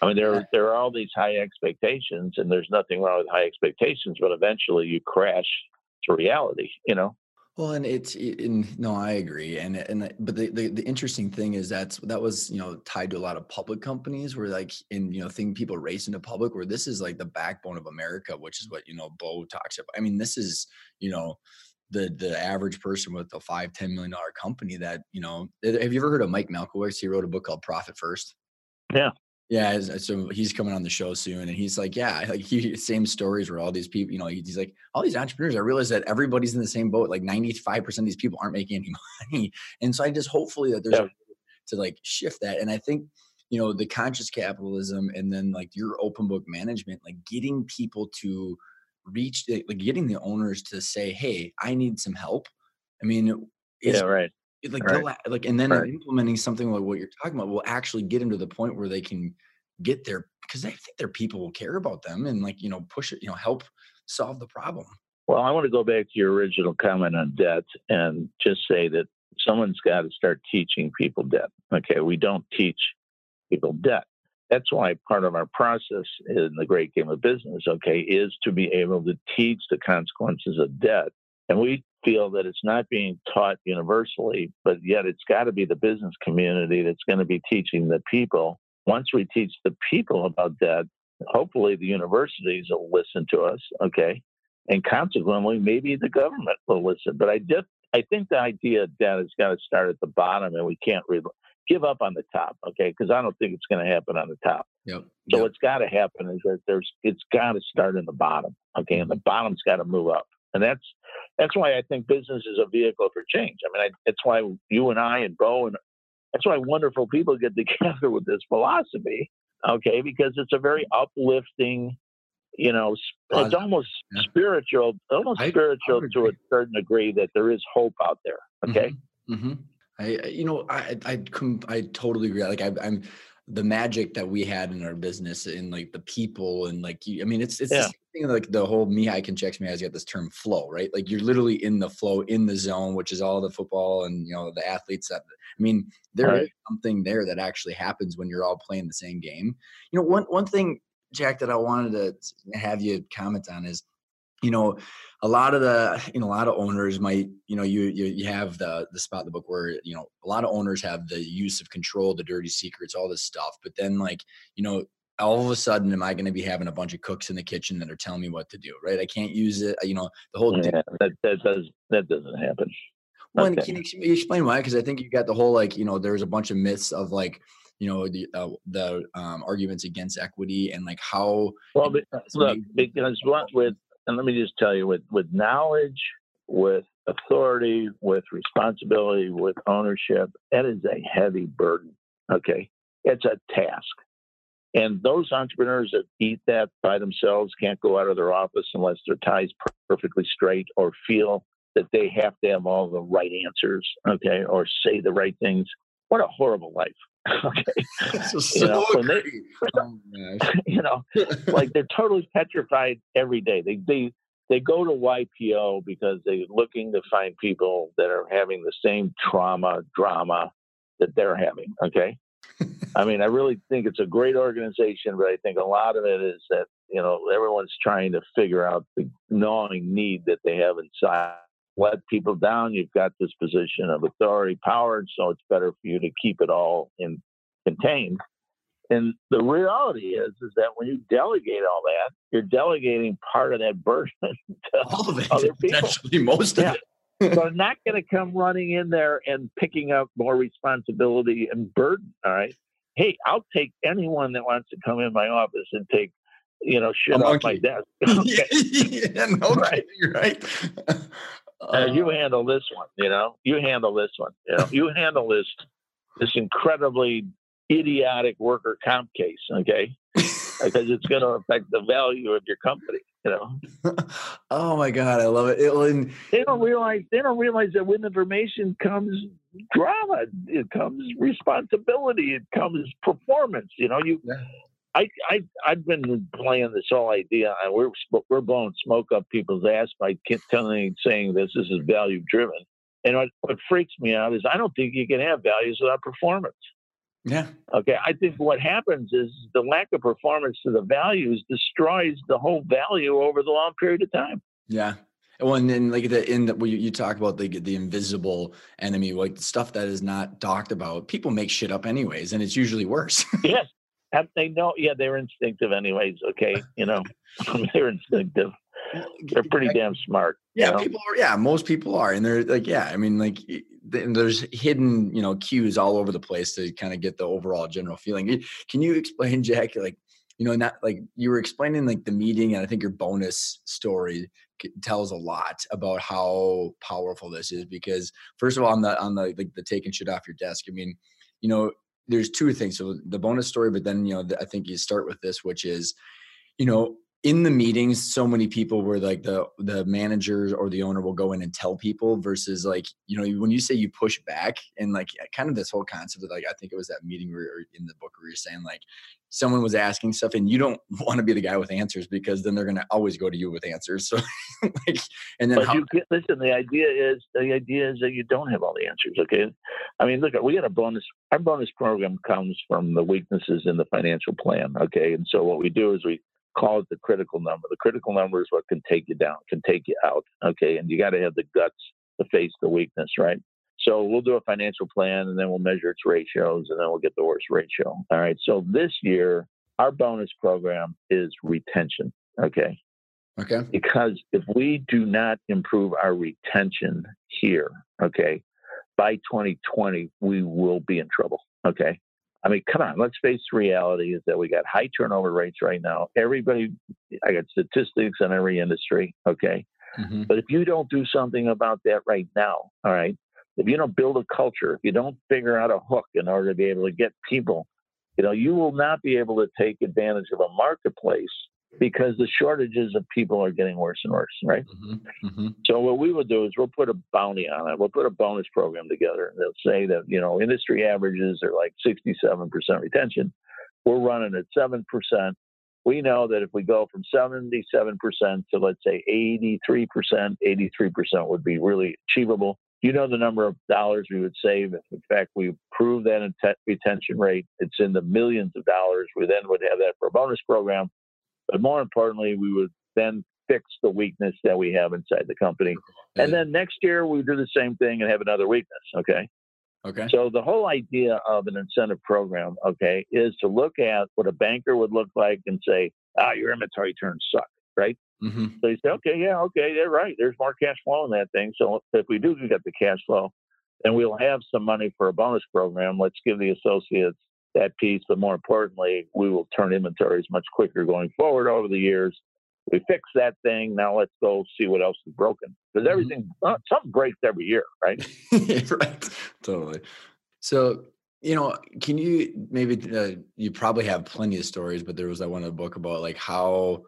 Speaker 3: I mean, there there are all these high expectations, and there's nothing wrong with high expectations, but eventually you crash to reality. You know.
Speaker 2: Well, and it's in, no, I agree, and and but the, the, the interesting thing is that's that was you know tied to a lot of public companies where like in you know thing people race into public where this is like the backbone of America, which is what you know Bo talks about. I mean, this is you know the the average person with a five ten million dollar company that you know. Have you ever heard of Mike Michalowicz? He wrote a book called Profit First.
Speaker 3: Yeah.
Speaker 2: Yeah, uh, so he's coming on the show soon, and he's like, yeah, like he same stories where all these people, you know, he's like, all these entrepreneurs. I realize that everybody's in the same boat. Like ninety five percent of these people aren't making any money, and so I just hopefully that there's yeah. a, to like shift that. And I think you know the conscious capitalism, and then like your open book management, like getting people to reach, like getting the owners to say, hey, I need some help. I mean,
Speaker 3: yeah, right
Speaker 2: like right. like and then right. implementing something like what you're talking about will actually get them to the point where they can get there because they think their people will care about them and like you know push it you know help solve the problem
Speaker 3: well i want to go back to your original comment on debt and just say that someone's got to start teaching people debt okay we don't teach people debt that's why part of our process in the great game of business okay is to be able to teach the consequences of debt and we feel that it's not being taught universally, but yet it's got to be the business community that's going to be teaching the people. Once we teach the people about that, hopefully the universities will listen to us, okay? And consequently, maybe the government will listen. But I just, I think the idea of debt has got to start at the bottom, and we can't really give up on the top, okay? Because I don't think it's going to happen on the top.
Speaker 2: Yep.
Speaker 3: So
Speaker 2: yep.
Speaker 3: what's got to happen is that there's, it's got to start in the bottom, okay? And the bottom's got to move up, and that's that's why I think business is a vehicle for change. I mean, I, that's why you and I and Bo and that's why wonderful people get together with this philosophy, okay? Because it's a very uplifting, you know, it's almost yeah. spiritual, almost I, spiritual I to a certain degree that there is hope out there, okay?
Speaker 2: Mm-hmm. Mm-hmm. I, you know, I, I, I totally agree. Like I, I'm, the magic that we had in our business and like the people and like you, I mean, it's it's yeah. thing like the whole Mihai Csikszentmihalyi has got this term flow, right? Like you're literally in the flow, in the zone, which is all the football and you know the athletes that. I mean, there right. is something there that actually happens when you're all playing the same game. You know, one one thing, Jack, that I wanted to have you comment on is you know a lot of the you know a lot of owners might you know you you, you have the the spot in the book where you know a lot of owners have the use of control the dirty secrets all this stuff but then like you know all of a sudden am i going to be having a bunch of cooks in the kitchen that are telling me what to do right? I can't use it you know the whole
Speaker 3: yeah, that, that does that doesn't happen.
Speaker 2: Well okay. can you explain why? Because i think you got the whole like you know there's a bunch of myths of like you know the uh, the um, arguments against equity and like how
Speaker 3: well look because what with and let me just tell you with, with knowledge, with authority, with responsibility, with ownership, that is a heavy burden. Okay. It's a task. And those entrepreneurs that eat that by themselves can't go out of their office unless their ties perfectly straight or feel that they have to have all the right answers, okay, or say the right things. What a horrible life. okay.
Speaker 2: So, you, know, they,
Speaker 3: oh, you know, like they're totally petrified every day. They they they go to YPO because they're looking to find people that are having the same trauma drama that they're having. Okay. I mean, I really think it's a great organization, but I think a lot of it is that you know everyone's trying to figure out the gnawing need that they have inside let people down. You've got this position of authority, power, and so it's better for you to keep it all in contained. And the reality is, is that when you delegate all that, you're delegating part of that burden to all of it, other people.
Speaker 2: Actually, most of yeah.
Speaker 3: it. so I'm not going to come running in there and picking up more responsibility and burden. All right. Hey, I'll take anyone that wants to come in my office and take, you know, shit off my desk.
Speaker 2: Okay. yeah, no right. right.
Speaker 3: Uh, you handle this one, you know. You handle this one, you know. you handle this this incredibly idiotic worker comp case, okay? because it's going to affect the value of your company, you know.
Speaker 2: oh my god, I love it. it and,
Speaker 3: they don't realize they don't realize that with information comes drama, it comes responsibility, it comes performance. You know, you yeah. I, I I've been playing this whole idea, and we're we're blowing smoke up people's ass by telling saying this. This is value driven, and what, what freaks me out is I don't think you can have values without performance.
Speaker 2: Yeah.
Speaker 3: Okay. I think what happens is the lack of performance to the values destroys the whole value over the long period of time.
Speaker 2: Yeah. Well, and then like the in the you, you talk about the the invisible enemy, like stuff that is not talked about. People make shit up anyways, and it's usually worse.
Speaker 3: yes, have they know? Yeah, they're instinctive, anyways. Okay, you know, they're instinctive. They're pretty damn smart.
Speaker 2: Yeah,
Speaker 3: you know?
Speaker 2: people are. Yeah, most people are, and they're like, yeah. I mean, like, there's hidden, you know, cues all over the place to kind of get the overall general feeling. Can you explain, Jack? Like, you know, not like you were explaining like the meeting, and I think your bonus story tells a lot about how powerful this is. Because first of all, on the on the like the taking shit off your desk. I mean, you know, there's two things. So the bonus story, but then you know I think you start with this, which is, you know, in the meetings, so many people were like the the managers or the owner will go in and tell people versus like you know when you say you push back and like kind of this whole concept of like I think it was that meeting where in the book where you're saying like someone was asking stuff and you don't want to be the guy with answers because then they're going to always go to you with answers. So like and then
Speaker 3: but how, you get, listen the idea is the idea is that you don't have all the answers okay? I mean look we got a bonus our bonus program comes from the weaknesses in the financial plan okay? And so what we do is we call it the critical number. The critical number is what can take you down, can take you out. Okay. And you got to have the guts to face the weakness, right? So we'll do a financial plan and then we'll measure its ratios and then we'll get the worst ratio. All right. So this year, our bonus program is retention. Okay.
Speaker 2: Okay.
Speaker 3: Because if we do not improve our retention here, okay, by 2020, we will be in trouble. Okay. I mean, come on, let's face the reality is that we got high turnover rates right now. Everybody, I got statistics in every industry. Okay. Mm-hmm. But if you don't do something about that right now, all right, if you don't build a culture, if you don't figure out a hook in order to be able to get people, you know, you will not be able to take advantage of a marketplace because the shortages of people are getting worse and worse, right? Mm-hmm, mm-hmm. So what we will do is we'll put a bounty on it. We'll put a bonus program together. They'll say that you know industry averages are like 67% retention. We're running at seven percent. We know that if we go from 77% to let's say 83%, 83% would be really achievable. You know the number of dollars we would save if, in fact, we improve that retention rate. It's in the millions of dollars. We then would have that for a bonus program but more importantly, we would then fix the weakness that we have inside the company. And then next year we do the same thing and have another weakness. Okay.
Speaker 2: Okay.
Speaker 3: So the whole idea of an incentive program, okay, is to look at what a banker would look like and say, ah, your inventory turns suck, right? Mm-hmm. So you say, okay, yeah, okay, they're right. There's more cash flow in that thing. So if we do get the cash flow, then we'll have some money for a bonus program. Let's give the associates that piece. But more importantly, we will turn inventories much quicker going forward over the years. We fix that thing. Now let's go see what else is broken because mm-hmm. everything, mm-hmm. uh, something breaks every year, right?
Speaker 2: right. Totally. So, you know, can you maybe, uh, you probably have plenty of stories, but there was that one in the book about like how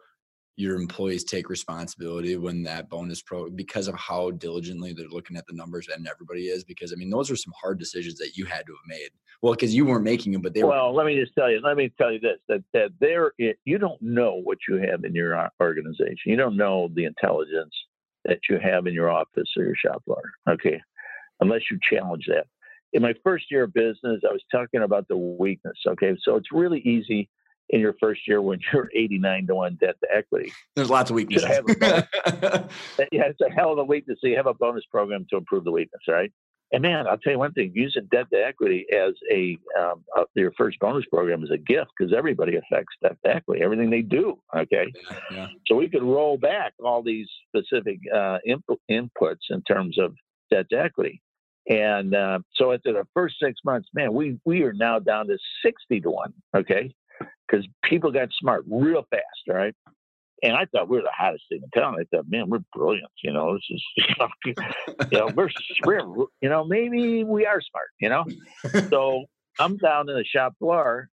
Speaker 2: your employees take responsibility when that bonus pro because of how diligently they're looking at the numbers and everybody is because i mean those are some hard decisions that you had to have made. Well because you weren't making them but they
Speaker 3: well
Speaker 2: were-
Speaker 3: let me just tell you let me tell you this that that there you don't know what you have in your organization. You don't know the intelligence that you have in your office or your shop floor okay? Unless you challenge that. In my first year of business i was talking about the weakness okay? So it's really easy in your first year when you're 89 to 1 debt to equity.
Speaker 2: There's lots of weaknesses.
Speaker 3: yeah, it's a hell of a weakness. So you have a bonus program to improve the weakness, right? And man, I'll tell you one thing: using debt to equity as a um, uh, your first bonus program is a gift because everybody affects debt to equity, everything they do. Okay, yeah, yeah. so we could roll back all these specific uh, input, inputs in terms of debt to equity. And uh, so after the first six months, man, we we are now down to sixty to one. Okay, because people got smart real fast. All right. And I thought we were the hottest thing in town. I thought, man, we're brilliant. You know, this is, you know, you know we're, we're, you know, maybe we are smart, you know? so I'm down in the shop floor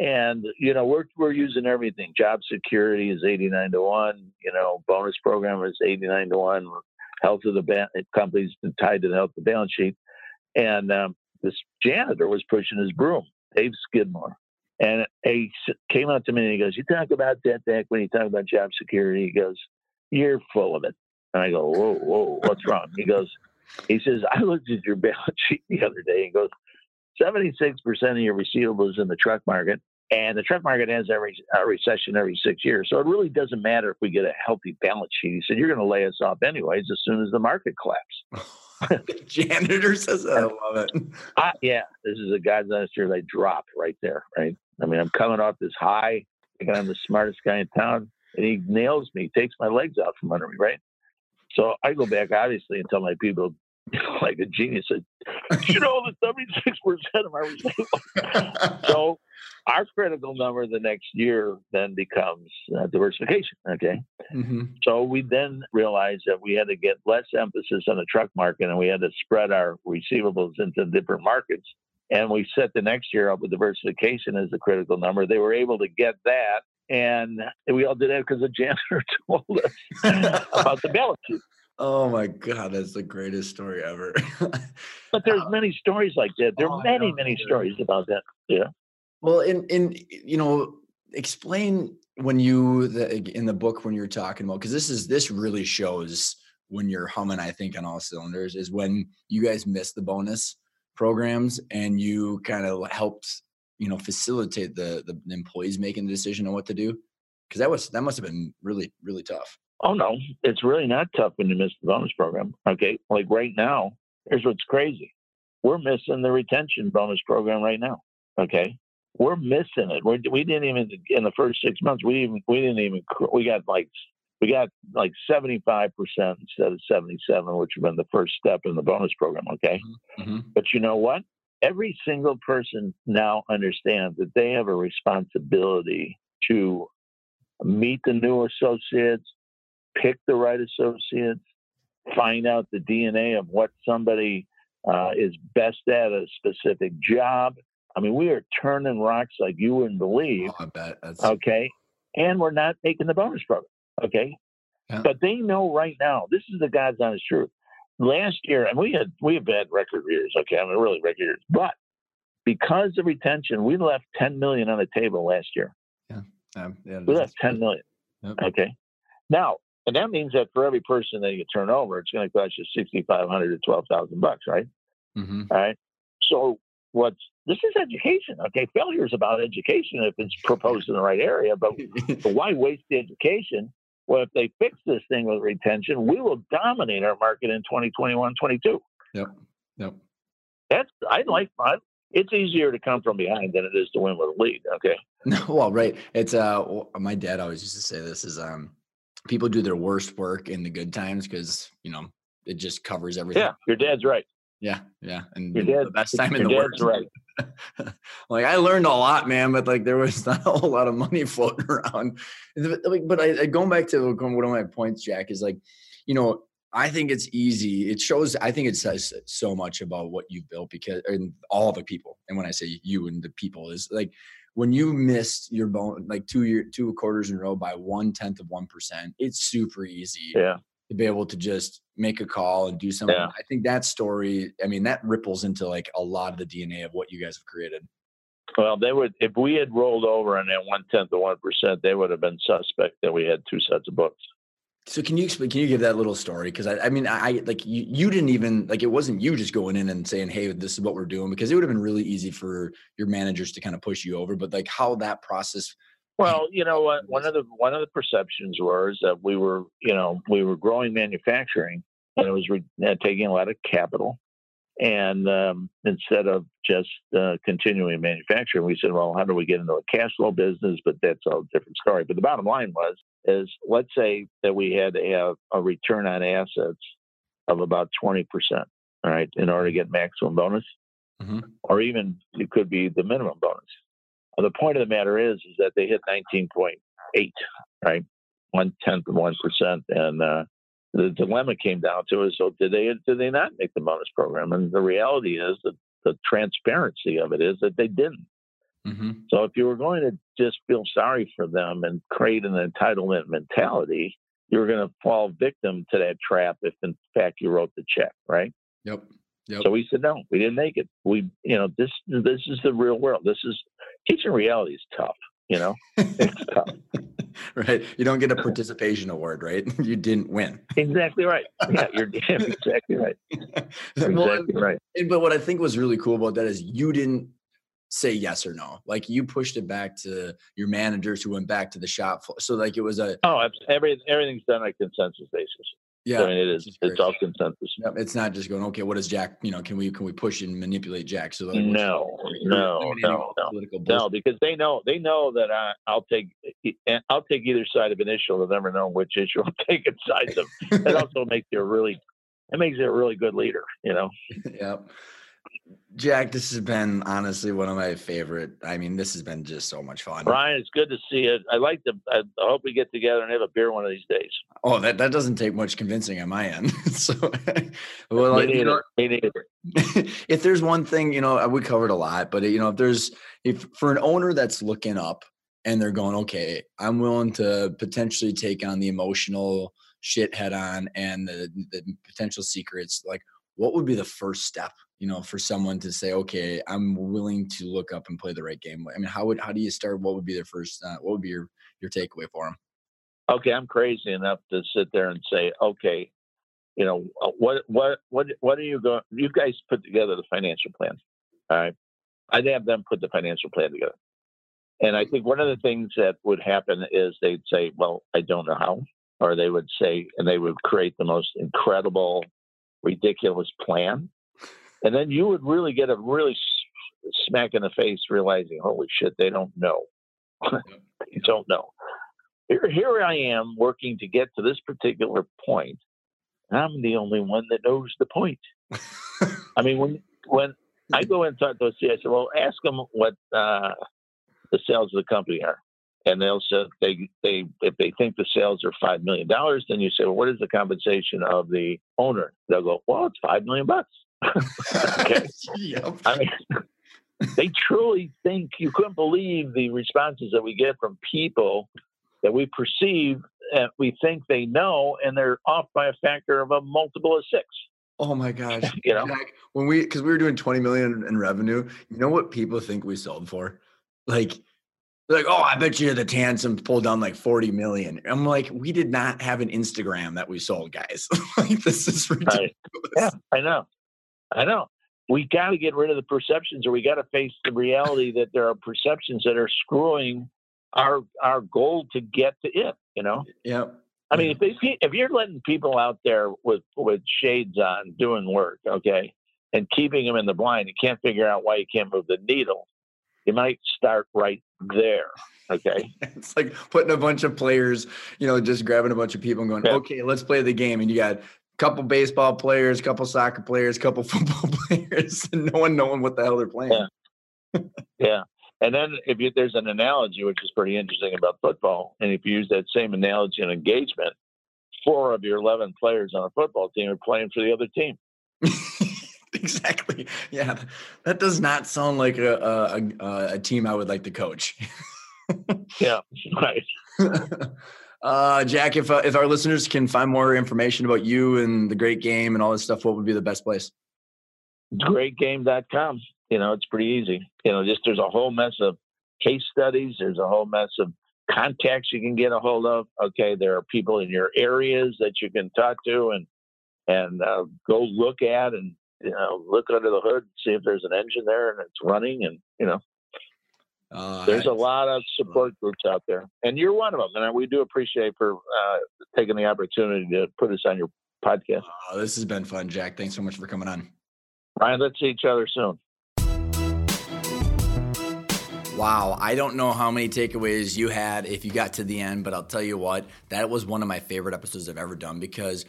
Speaker 3: and, you know, we're, we're using everything. Job security is 89 to 1, you know, bonus program is 89 to 1, health of the ba- company's tied to the health of the balance sheet. And um, this janitor was pushing his broom, Dave Skidmore. And he came up to me and he goes, You talk about debt equity, you talk about job security. He goes, You're full of it. And I go, Whoa, whoa, what's wrong? He goes, He says, I looked at your balance sheet the other day and goes, 76% of your receivables in the truck market. And the truck market has every a recession every six years. So it really doesn't matter if we get a healthy balance sheet. He said, You're going to lay us off anyways as soon as the market collapses.
Speaker 2: janitor says, I love it.
Speaker 3: I, yeah, this is a guy's answer they drop right there, right? I mean, I'm coming off this high, thinking I'm the smartest guy in town, and he nails me, takes my legs out from under me, right? So I go back, obviously, and tell my people, like a genius, said, you know, the 76% of my receivable. so our critical number the next year then becomes uh, diversification. Okay. Mm-hmm. So we then realized that we had to get less emphasis on the truck market and we had to spread our receivables into different markets. And we set the next year up with diversification as a critical number. They were able to get that. And we all did that because the janitor told us about the balance sheet.
Speaker 2: Oh my God, that's the greatest story ever.
Speaker 3: but there's many stories like that. There oh, are oh, many, many stories about that. Yeah.
Speaker 2: Well, in in you know, explain when you the, in the book when you're talking about because this is this really shows when you're humming. I think on all cylinders is when you guys miss the bonus programs and you kind of helped you know facilitate the the employees making the decision on what to do Because that was that must have been really really tough.
Speaker 3: Oh no, it's really not tough when you miss the bonus program. Okay, like right now, here's what's crazy: we're missing the retention bonus program right now. Okay, we're missing it. We're, we didn't even in the first six months. We even we didn't even we got like we got like 75% instead of 77, which would have been the first step in the bonus program. Okay. Mm-hmm. But you know what? Every single person now understands that they have a responsibility to meet the new associates, pick the right associates, find out the DNA of what somebody uh, is best at a specific job. I mean, we are turning rocks like you wouldn't believe.
Speaker 2: Oh, I bet. That's...
Speaker 3: Okay. And we're not making the bonus program. Okay. Yeah. But they know right now, this is the God's honest truth. Last year, and we had we have had record years, okay, I mean really record years. But because of retention, we left 10 million on the table last year.
Speaker 2: Yeah. Um, yeah
Speaker 3: we left 10 million. Yep. Okay. Now, and that means that for every person that you turn over, it's going to cost you 6,500 to 12,000 bucks, right? Mm-hmm. All right. So what's this is education. Okay. Failure is about education if it's proposed in the right area, but, but why waste the education well, if they fix this thing with retention, we will dominate our market in 2021, 22.
Speaker 2: Yep. Yep.
Speaker 3: That's, I like, I, it's easier to come from behind than it is to win with a lead. Okay.
Speaker 2: No, well, right. It's, uh, my dad always used to say this is, um, people do their worst work in the good times because, you know, it just covers everything.
Speaker 3: Yeah. Your dad's right.
Speaker 2: Yeah. Yeah. And
Speaker 3: your dad,
Speaker 2: the best time in
Speaker 3: the
Speaker 2: worst.
Speaker 3: right.
Speaker 2: like I learned a lot, man, but like there was not a whole lot of money floating around. Like, but I, I going back to one of my points, Jack, is like, you know, I think it's easy. It shows. I think it says so much about what you've built because, and all the people. And when I say you and the people, is like when you missed your bone like two year two quarters in a row by one tenth of one percent. It's super easy.
Speaker 3: Yeah
Speaker 2: to be able to just make a call and do something. Yeah. I think that story, I mean, that ripples into like a lot of the DNA of what you guys have created.
Speaker 3: Well, they would if we had rolled over and that one tenth of one percent, they would have been suspect that we had two sets of books.
Speaker 2: So can you explain? Can you give that little story? Because I, I mean, I like you. You didn't even like it wasn't you just going in and saying, "Hey, this is what we're doing," because it would have been really easy for your managers to kind of push you over. But like how that process
Speaker 3: well, you know what? One of the one of the perceptions was that we were, you know, we were growing manufacturing, and it was re- uh, taking a lot of capital. And um, instead of just uh, continuing manufacturing, we said, well, how do we get into a cash flow business? But that's a different story. But the bottom line was, is let's say that we had to have a return on assets of about 20%, all right, in order to get maximum bonus, mm-hmm. or even it could be the minimum bonus the point of the matter is, is that they hit 19.8, right, one tenth of one percent, and uh, the dilemma came down to is, so did they did they not make the bonus program? And the reality is that the transparency of it is that they didn't. Mm-hmm. So if you were going to just feel sorry for them and create an entitlement mentality, you were going to fall victim to that trap if in fact you wrote the check, right?
Speaker 2: Yep.
Speaker 3: Yep. So we said no, we didn't make it. We, you know, this this is the real world. This is teaching reality is tough. You know,
Speaker 2: right. You don't get a uh-huh. participation award, right? You didn't win.
Speaker 3: Exactly right. Yeah, you're exactly right. Uh, exactly
Speaker 2: well, right. But what I think was really cool about that is you didn't say yes or no. Like you pushed it back to your managers who went back to the shop floor. So like it was a
Speaker 3: oh, every everything's done on a consensus basis. Yeah, I mean, it is. It's all consensus.
Speaker 2: Yep. It's not just going. Okay, what is Jack? You know, can we can we push and manipulate Jack? So
Speaker 3: like, no, no, no, no, no, because they know they know that I, I'll take I'll take either side of an issue. They'll never know which issue I'll take and sides of. It also makes you a really it makes you a really good leader. You know.
Speaker 2: yep. Jack, this has been honestly one of my favorite. I mean, this has been just so much fun.
Speaker 3: Ryan, it's good to see you. I like to. I hope we get together and have a beer one of these days.
Speaker 2: Oh, that, that doesn't take much convincing on my end. so, well,
Speaker 3: Me you know,
Speaker 2: if there's one thing, you know, uh, we covered a lot, but you know, if there's if for an owner that's looking up and they're going, okay, I'm willing to potentially take on the emotional shit head on and the, the potential secrets, like what would be the first step you know for someone to say okay i'm willing to look up and play the right game. I mean how would how do you start? What would be their first uh, what would be your your takeaway for them
Speaker 3: okay i'm crazy enough to sit there and say okay you know uh, what what what what are you going you guys put together the financial plan all right? I'd have them put the financial plan together. And I think one of the things that would happen is they'd say, "Well, I don't know how," or they would say, and they would create the most incredible, ridiculous plan, and then you would really get a really smack in the face, realizing, "Holy shit, they don't know. they don't know." Here, here I am working to get to this particular point. I'm the only one that knows the point. I mean, when when I go and talk to those, I say, "Well, ask them what." Uh, the sales of the company are. And they'll say they they if they think the sales are five million dollars, then you say, well, what is the compensation of the owner? They'll go, well, it's five million bucks. okay. Yep. I mean, they truly think you couldn't believe the responses that we get from people that we perceive and we think they know, and they're off by a factor of a multiple of six.
Speaker 4: Oh my gosh! you know, Jack, when we because we were doing twenty million in revenue, you know what people think we sold for? Like, like, oh, I bet you the Tansom pulled down like 40 million. I'm like, we did not have an Instagram that we sold, guys. like, this is ridiculous.
Speaker 3: Yeah, I know. I know. We got to get rid of the perceptions or we got to face the reality that there are perceptions that are screwing our our goal to get to it, you know?
Speaker 4: Yeah.
Speaker 3: I mean, if, if you're letting people out there with, with shades on doing work, okay, and keeping them in the blind, you can't figure out why you can't move the needle you might start right there. Okay.
Speaker 4: it's like putting a bunch of players, you know, just grabbing a bunch of people and going, yeah. okay, let's play the game. And you got couple baseball players, couple soccer players, couple football players, and no one knowing what the hell they're playing.
Speaker 3: Yeah. yeah. And then if you, there's an analogy, which is pretty interesting about football, and if you use that same analogy in engagement, four of your 11 players on a football team are playing for the other team.
Speaker 4: exactly. Yeah, that does not sound like a a, a team I would like to coach.
Speaker 3: yeah, right.
Speaker 4: Uh, Jack, if uh, if our listeners can find more information about you and the great game and all this stuff, what would be the best place?
Speaker 3: Greatgame.com. You know, it's pretty easy. You know, just there's a whole mess of case studies. There's a whole mess of contacts you can get a hold of. Okay, there are people in your areas that you can talk to and and uh, go look at and you know, look under the hood, see if there's an engine there and it's running, and you know, uh, there's a lot of support groups out there, and you're one of them. And we do appreciate for uh, taking the opportunity to put us on your podcast.
Speaker 4: Uh, this has been fun, Jack. Thanks so much for coming on.
Speaker 3: Ryan, let's see each other soon.
Speaker 2: Wow, I don't know how many takeaways you had if you got to the end, but I'll tell you what, that was one of my favorite episodes I've ever done because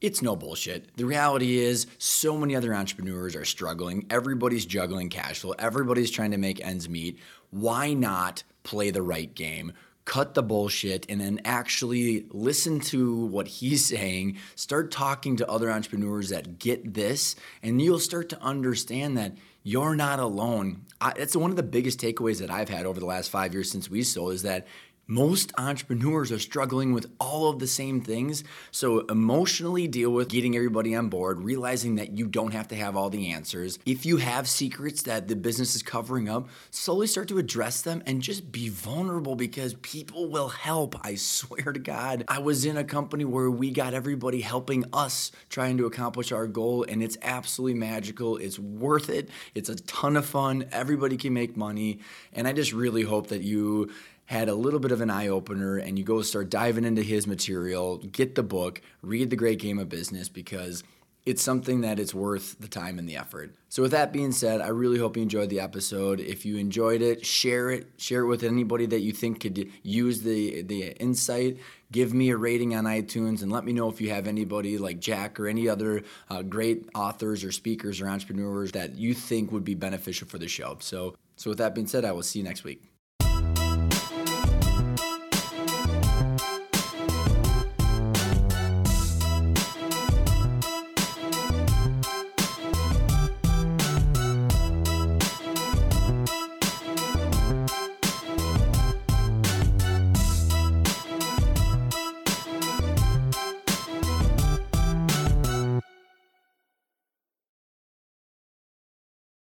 Speaker 2: it's no bullshit. The reality is, so many other entrepreneurs are struggling. Everybody's juggling cash flow. Everybody's trying to make ends meet. Why not play the right game? Cut the bullshit and then actually listen to what he's saying. Start talking to other entrepreneurs that get this, and you'll start to understand that you're not alone. I, one of the biggest takeaways that I've had over the last five years since we sold is that most entrepreneurs are struggling with all of the same things. So, emotionally deal with getting everybody on board, realizing that you don't have to have all the answers. If you have secrets that the business is covering up, slowly start to address them and just be vulnerable because people will help. I swear to God. I was in a company where we got everybody helping us trying to accomplish our goal, and it's absolutely magical. It's worth it. It's a ton of fun. Everybody can make money. And I just really hope that you had a little bit of an eye opener and you go start diving into his material, get the book, read The Great Game of Business because it's something that it's worth the time and the effort. So with that being said, I really hope you enjoyed the episode. If you enjoyed it, share it, share it with anybody that you think could use the the insight. Give me a rating on iTunes and let me know if you have anybody like Jack or any other uh, great authors or speakers or entrepreneurs that you think would be beneficial for the show. So so with that being said, I will see you next week.